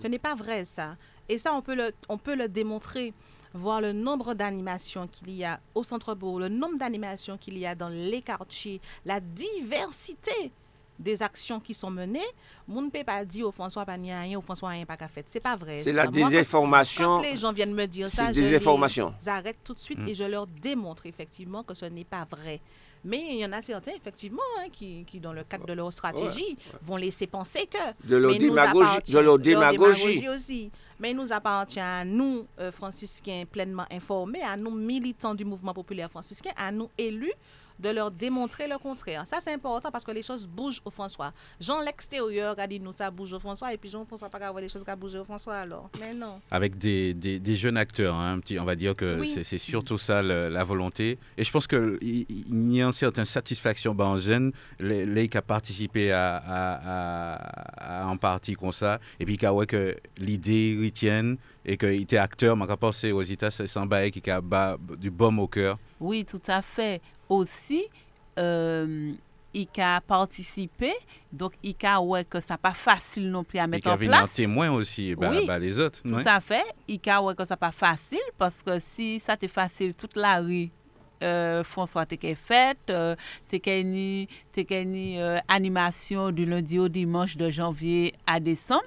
S3: Ce n'est pas vrai ça. Et ça, on peut le, on peut le démontrer, voir le nombre d'animations qu'il y a au centre-bourg, le nombre d'animations qu'il y a dans les quartiers, la diversité des actions qui sont menées. Mon ne peut pas dire au François pas rien, au François rien pas qu'à fait. C'est pas vrai.
S5: C'est la désinformation.
S3: Quand, les gens viennent me dire ça, je les arrête tout de suite mm. et je leur démontre effectivement que ce n'est pas vrai. Mais il y en a certains, effectivement, hein, qui, qui, dans le cadre de leur stratégie, vont laisser penser que...
S5: De leur, démagogie, de leur démagogie.
S3: aussi. Mais il nous appartient à nous, euh, franciscains pleinement informés, à nous, militants du mouvement populaire franciscain, à nous, élus, de leur démontrer le contraire. Ça, c'est important parce que les choses bougent au François. Jean l'extérieur a dit nous, ça bouge au François, et puis Jean-François pas avoir des choses qui bougent au François alors. Mais non.
S2: Avec des, des, jeunes acteurs, hein, petit, on va dire que c'est surtout ça la volonté. Et je pense qu'il y a une certaine satisfaction ben, en jeune, les, qui a participé à, à, à, en partie comme ça, et puis ouais, que l'idée retienne et qu'il était acteur, m'a pensé aux États, c'est un qui a du baume au cœur.
S4: Oui, tout à fait aussi, euh, il a participé, donc il a ouais que ça pas facile non plus à mettre en place. Il
S2: avait un témoin aussi, bah, oui, les autres.
S4: Tout à fait, il a ouais que ça pas facile parce que si ça était facile toute la rue. Euh, François t'es fait, euh, t'es une euh, animation du lundi au dimanche de janvier à décembre.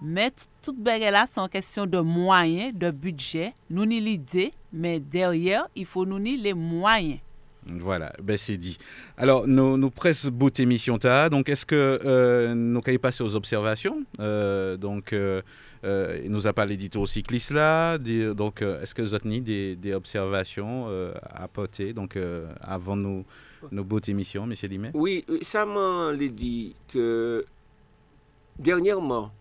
S4: Mais tout là, c'est en question de moyens, de budget. Nous ni l'idée, mais derrière, il faut nous ni les moyens.
S2: Voilà, ben c'est dit. Alors, nous, presse bout émission ta, donc est-ce que euh, nous allons passer aux observations euh, Donc, euh, il nous a parlé d'édito cycliste là, donc est-ce que vous avez des, observations à apporter donc, avant nos, nos bout émissions, M. Limet?
S5: Oui, ça m'a dit que dernièrement,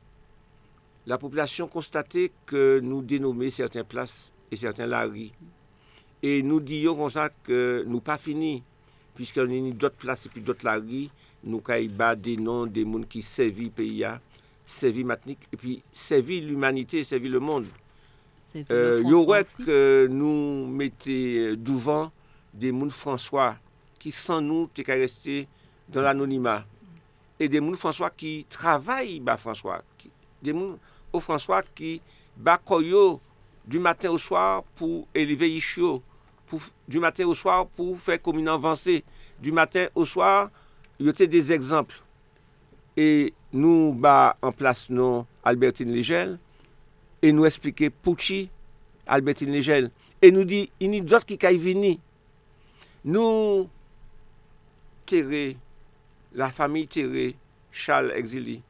S5: la population constatait que nous dénommions certaines places et certains laris. Et nous disions comme ça que nous pas fini, puisqu'on a d'autres places et puis d'autres laris, nous avons des noms des gens qui servent le pays, servent Matnik, et puis servent l'humanité, servent le monde. Euh,
S4: le
S5: y
S4: François
S5: aurait
S4: aussi.
S5: que nous mettions devant des gens François qui sans nous qu'à rester dans l'anonymat et des gens François qui travaillent bah François qui- des gens au François qui bah du matin au soir pour élever Ichio pour, du matin au soir pour faire commune avancée. Du matin au soir, il y a des exemples. Et nous bas en place non Albertine Légel et nous expliquer Pucci Albertine Légel et nous dit il y a d'autres qui sont Nous terrer la famille terré Charles exilé.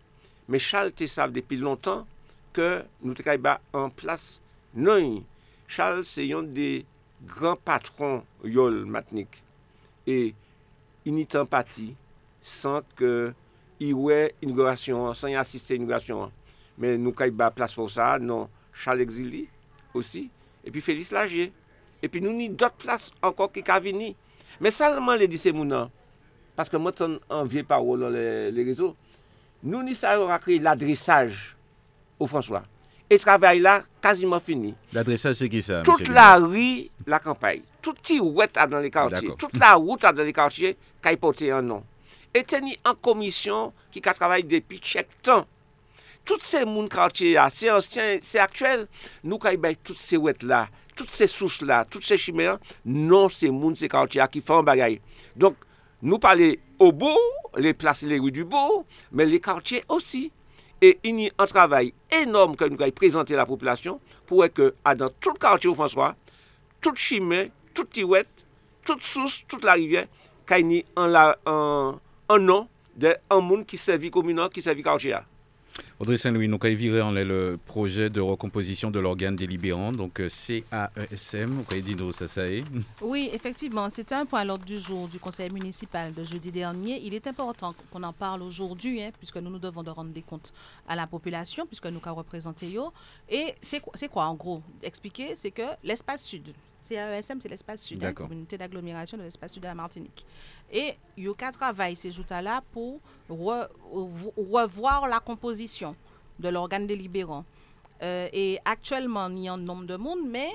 S5: Mais Charles te savent depuis longtemps que nous avons en place non. Charles c'est un des gran patron yol matnik e initan pati san ke iwe inaugurasyon an, san yon asiste inaugurasyon an. Men nou kay ba plas fousa, non Charles Exili osi, epi Félix Lagier. Epi nou ni dot plas anko ki kavini. Men salman le dise mounan, paske mwen ton anvye parol an le, le rezo, nou ni sa yon akri l'adresaj ou François. Et ce travail là, quasiment fini.
S2: L'adressage, c'est qui ça
S5: Toute la rue, la campagne, toute petit route dans les quartiers, toute la route dans les quartiers, qui a porté un nom. Et tenu en commission qui a travaillé depuis chaque temps. Toutes ces moun quartiers c'est ancien, c'est actuel, nous avons toutes ces routes là, toutes ces souches là, toutes ces chimères, non, c'est moun ces quartiers qui font un bagaille. Donc, nous parlons au bout, les places, les rues du bout, mais les quartiers aussi. E ini an travay enom ke nou kay prezante la populasyon pou wè ke adan tout kartye ou François, tout chimè, tout tiwet, tout sous, tout la rivye, kay ni an, la, an, an non de an moun ki sevi kominan, ki sevi kartye a.
S2: Audrey Saint-Louis, avons viré en l'air le projet de recomposition de l'organe délibérant, donc euh, CAESM, ça est?
S3: Oui, effectivement, c'était un point à l'ordre du jour du conseil municipal de jeudi dernier. Il est important qu'on en parle aujourd'hui, hein, puisque nous nous devons de rendre des comptes à la population, puisque nous avons représenté yo. Et c'est quoi, quoi, en gros? Expliquer, c'est que l'espace sud, CAESM, c'est l'espace sud, hein,
S2: D'accord.
S3: communauté d'agglomération de l'espace sud de la Martinique. Et Yoka travaille ces jours-là pour re- revoir la composition de l'organe délibérant. Euh, et actuellement, il y a un nombre de monde, mais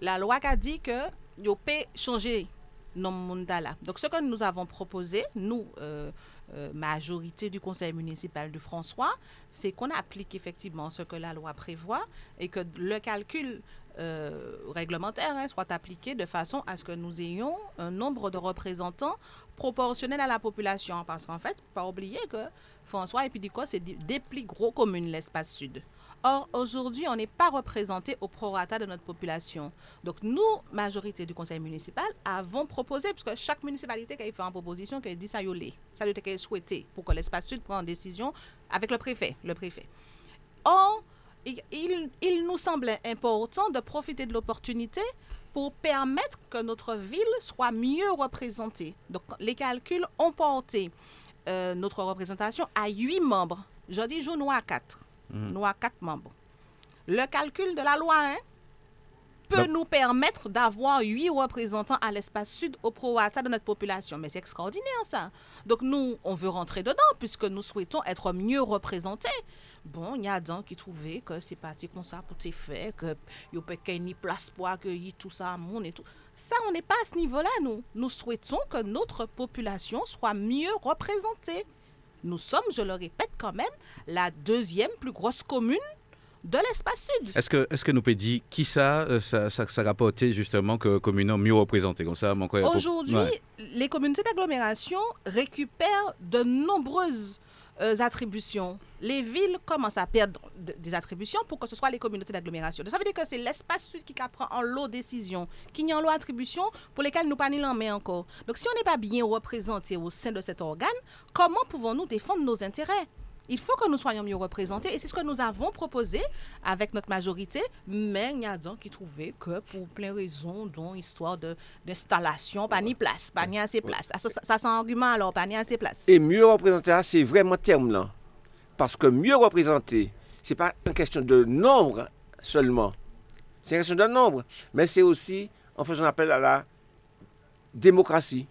S3: la loi a dit que peut changer nombre de monde là. Donc, ce que nous avons proposé, nous, euh, euh, majorité du conseil municipal de François, c'est qu'on applique effectivement ce que la loi prévoit et que le calcul euh, réglementaire hein, appliqué de façon à ce que nous ayons un nombre de représentants proportionnel à la population. Parce qu'en fait, pas oublier que François et Pidico, c'est des plus gros communes, l'espace sud. Or, aujourd'hui, on n'est pas représenté au prorata de notre population. Donc, nous, majorité du conseil municipal, avons proposé, puisque chaque municipalité qui a fait une proposition, qui a dit ça, yolé, ça doit être souhaité pour que l'espace sud prenne une décision avec le préfet. Le préfet. Or, il, nous semblait important de profiter de l'opportunité pour permettre que notre ville soit mieux représentée. Donc, les calculs ont porté euh, notre représentation à 8 membres. Je dis, je nous à 4. Nous à 4 membres. Le calcul de la loi hein, peut
S2: Donc-
S3: nous permettre d'avoir 8 représentants à l'espace sud au prorata de notre population. Mais c'est extraordinaire, ça. Donc, nous, on veut rentrer dedans puisque nous souhaitons être mieux représentés. Bon, il y a des gens qui trouvaient que c'est parti comme ça pour te faire, que il n'y a pas ni place pour accueillir tout ça, monde et tout. Ça, on n'est pas à ce niveau-là, nous. Nous souhaitons que notre population soit mieux représentée. Nous sommes, je le répète quand même, la deuxième plus grosse commune de l'espace sud.
S2: Est-ce que, est-ce que nous peut dire qui ça, euh, ça, ça, ça rapportait justement que communaux mieux représentés comme ça?
S3: Aujourd'hui,
S2: Ouais.
S3: les communautés d'agglomération récupèrent de nombreuses euh, attributions, les villes commencent à perdre des attributions pour que ce soit les communautés d'agglomération. Ça veut dire que c'est l'espace sud qui prend en lot décision, qui n'y a en lot attribution pour lesquelles nous pas ni l'en encore. Donc si on n'est pas bien représenté au sein de cet organe, comment pouvons-nous défendre nos intérêts? Il faut que nous soyons mieux représentés et c'est ce que nous avons proposé avec notre majorité, mais il y a gens qui trouvaient que pour plein raisons, dont histoire d'installation, pas ni place, pas ni assez place. Ça, ça, c'est un argument alors, pas ni assez place.
S5: Et mieux représenter, c'est vraiment terme là. Parce que mieux représenter, ce n'est pas une question de nombre seulement. C'est une question de nombre, mais c'est aussi en faisant appel à la démocratie.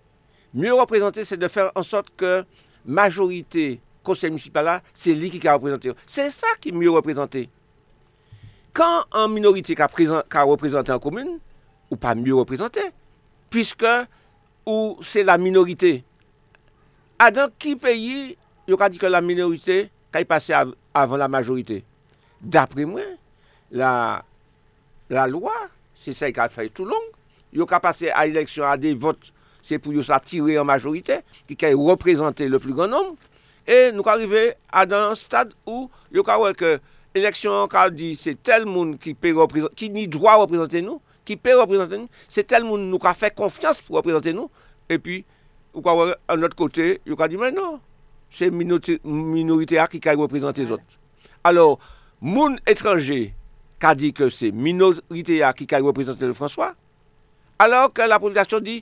S5: Mieux représenter, c'est de faire en sorte que majorité conseil municipal là, c'est lui qui a représenté. C'est ça qui est mieux représenté. Quand en minorité qui a, qu a, représenté en commune, ou pas mieux représenté, puisque ou c'est la minorité. À dans qui pays, il y aura dit que la minorité, quand il passait avant la majorité. D'après moi, la, la loi, c'est ça qui a fait tout long, il y aura passé à l'élection à des votes, c'est pour ça tirer en majorité, qui a représenté le plus grand nombre. E nou ka rive a dan stad ou yo ka wè ke eleksyon ka di se tel moun ki, ki ni drwa reprezenten nou, ki pe reprezenten nou, se tel moun nou ka fè konfians pou reprezenten nou, e pi ou ka wè an not kote, yo ka di men non, se minorite a ki ka reprezenten zot. Alors, moun etranje ka di ke se minorite a ki ka reprezenten François, alors ke la populasyon di,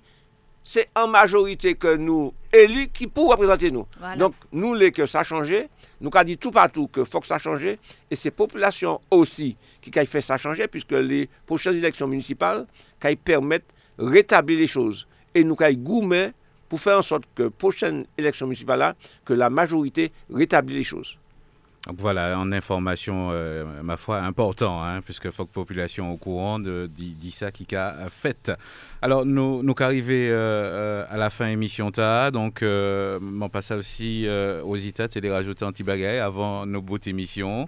S5: c'est en majorité que nous élus qui pour représenter nous. Donc, nous, les que ça a changé, nous avons dit tout partout que faut que ça change, et c'est population aussi qui a fait ça changer, puisque les prochaines élections municipales, qui permettent de rétablir les choses. Et nous avons gourmet pour faire en sorte que prochaine élection municipale, que la majorité rétablit les choses.
S2: Voilà, en information, euh, ma foi, important, hein, puisque faut que la population au courant de, de, ça qui a fait. Alors, nous, nous arrivons euh, euh, à la fin émission ta, donc euh, on passe aussi aux ITA, c'est des rajouter anti avant nos beaux émissions.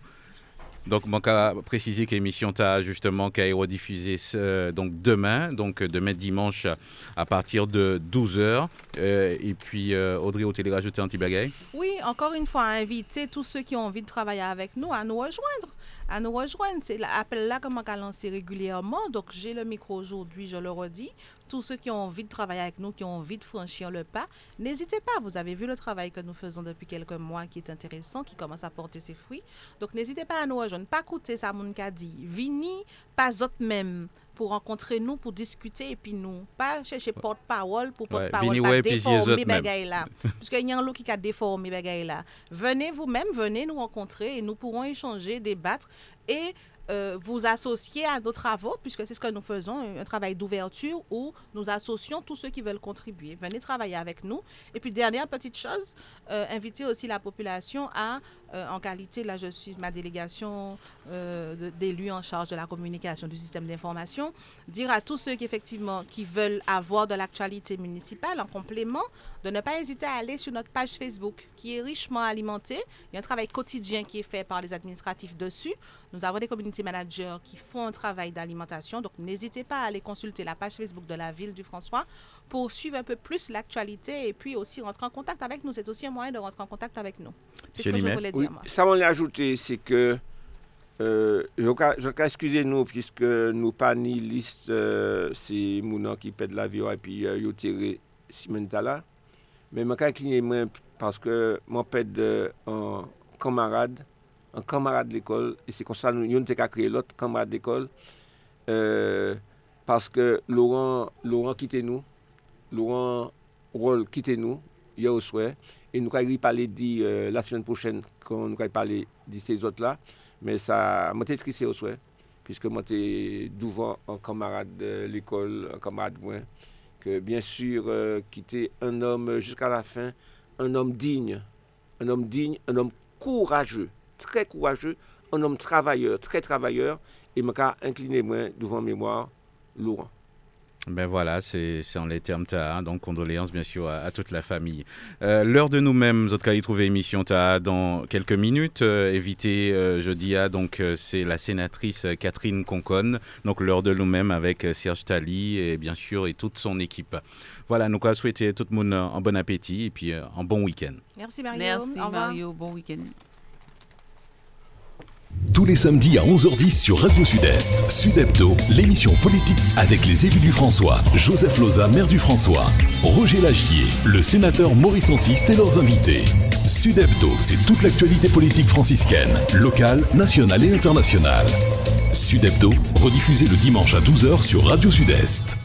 S2: Donc, je préciser que l'émission t'a justement qu'à rediffusée euh, donc demain, donc demain dimanche à partir de 12h. Euh, et puis, euh, Audrey, au télé rajouter un petit bagage
S3: Oui, encore une fois, inviter tous ceux qui ont envie de travailler avec nous à nous rejoindre à nous rejoindre. C'est l'appel là qu'on a lancé régulièrement. Donc, j'ai le micro aujourd'hui, je le redis. Tous ceux qui ont envie de travailler avec nous, qui ont envie de franchir le pas, n'hésitez pas. Vous avez vu le travail que nous faisons depuis quelques mois qui est intéressant, qui commence à porter ses fruits. Donc, n'hésitez pas à nous rejoindre. Pas écouter ça, mon dit. Vini, pas autres même pour rencontrer nous, pour discuter et puis nous. Pas chercher porte-parole pour porte-parole, pas déformer bagaille là. Parce qu'il y a un lot qui a déformé bagaille là. Venez vous-même, venez nous rencontrer et nous pourrons échanger, débattre et euh, vous associer à nos travaux, puisque c'est ce que nous faisons, un travail d'ouverture où nous associons tous ceux qui veulent contribuer. Venez travailler avec nous. Et puis, dernière petite chose, euh, inviter aussi la population à euh, en qualité, là je suis ma délégation euh, d'élus en charge de la communication du système d'information, dire à tous ceux qui effectivement qui veulent avoir de l'actualité municipale en complément, de ne pas hésiter à aller sur notre page Facebook qui est richement alimentée. Il y a un travail quotidien qui est fait par les administratifs dessus. Nous avons des community managers qui font un travail d'alimentation, donc n'hésitez pas à aller consulter la page Facebook de la ville du François pour suivre un peu plus l'actualité et puis aussi rentrer en contact avec nous. C'est aussi un moyen de rentrer en contact avec nous.
S5: C'est ce que je voulais dire, moi. Ça, on l'a ajouté, c'est que, euh, je excusez-nous, puisque nous pas ni liste, euh, c'est Mounan qui pète l'avion et puis euh, tiré Simon là. Mais je vais incliner parce que mon père un camarade, un camarade de l'école, et c'est comme ça que nous avons créé l'autre camarade d'école, euh, parce que Laurent, Laurent quittait nous, Laurent Roll quitté nous hier au soir. Et nous allons parler dit, euh, la semaine prochaine, quand nous allons parler de ces autres-là. Mais ça m'a triste au soir, puisque moi, j'étais devant un camarade de l'école, un camarade moi, que bien sûr, euh, quitté un homme jusqu'à la fin, un homme digne, un homme digne, un homme courageux, très courageux, un homme travailleur, très travailleur, et m'a incliné moi devant mémoire Laurent.
S2: Ben voilà, c'est en les termes ta, donc condoléances bien sûr à, toute la famille. Euh, l'heure de nous-mêmes, autres y trouver émission ta dans quelques minutes. Euh, éviter euh, jeudi à donc c'est la sénatrice Catherine Concon. Donc l'heure de nous-mêmes avec Serge Tali et bien sûr et toute son équipe. Voilà, nous allons souhaiter tout le monde un bon appétit et puis un bon week-end.
S3: Merci Mario.
S4: Merci Mario, bon week-end.
S1: Tous les samedis à 11h10 sur Radio Sud-Est, Sud-Hebdo, l'émission politique avec les élus du François, Joseph Loza, maire du François, Roger Lagier, le sénateur Maurice Antiste et leurs invités. Sud-Hebdo, c'est toute l'actualité politique franciscaine, locale, nationale et internationale. Sud-Hebdo, rediffusé le dimanche à 12h sur Radio Sud-Est.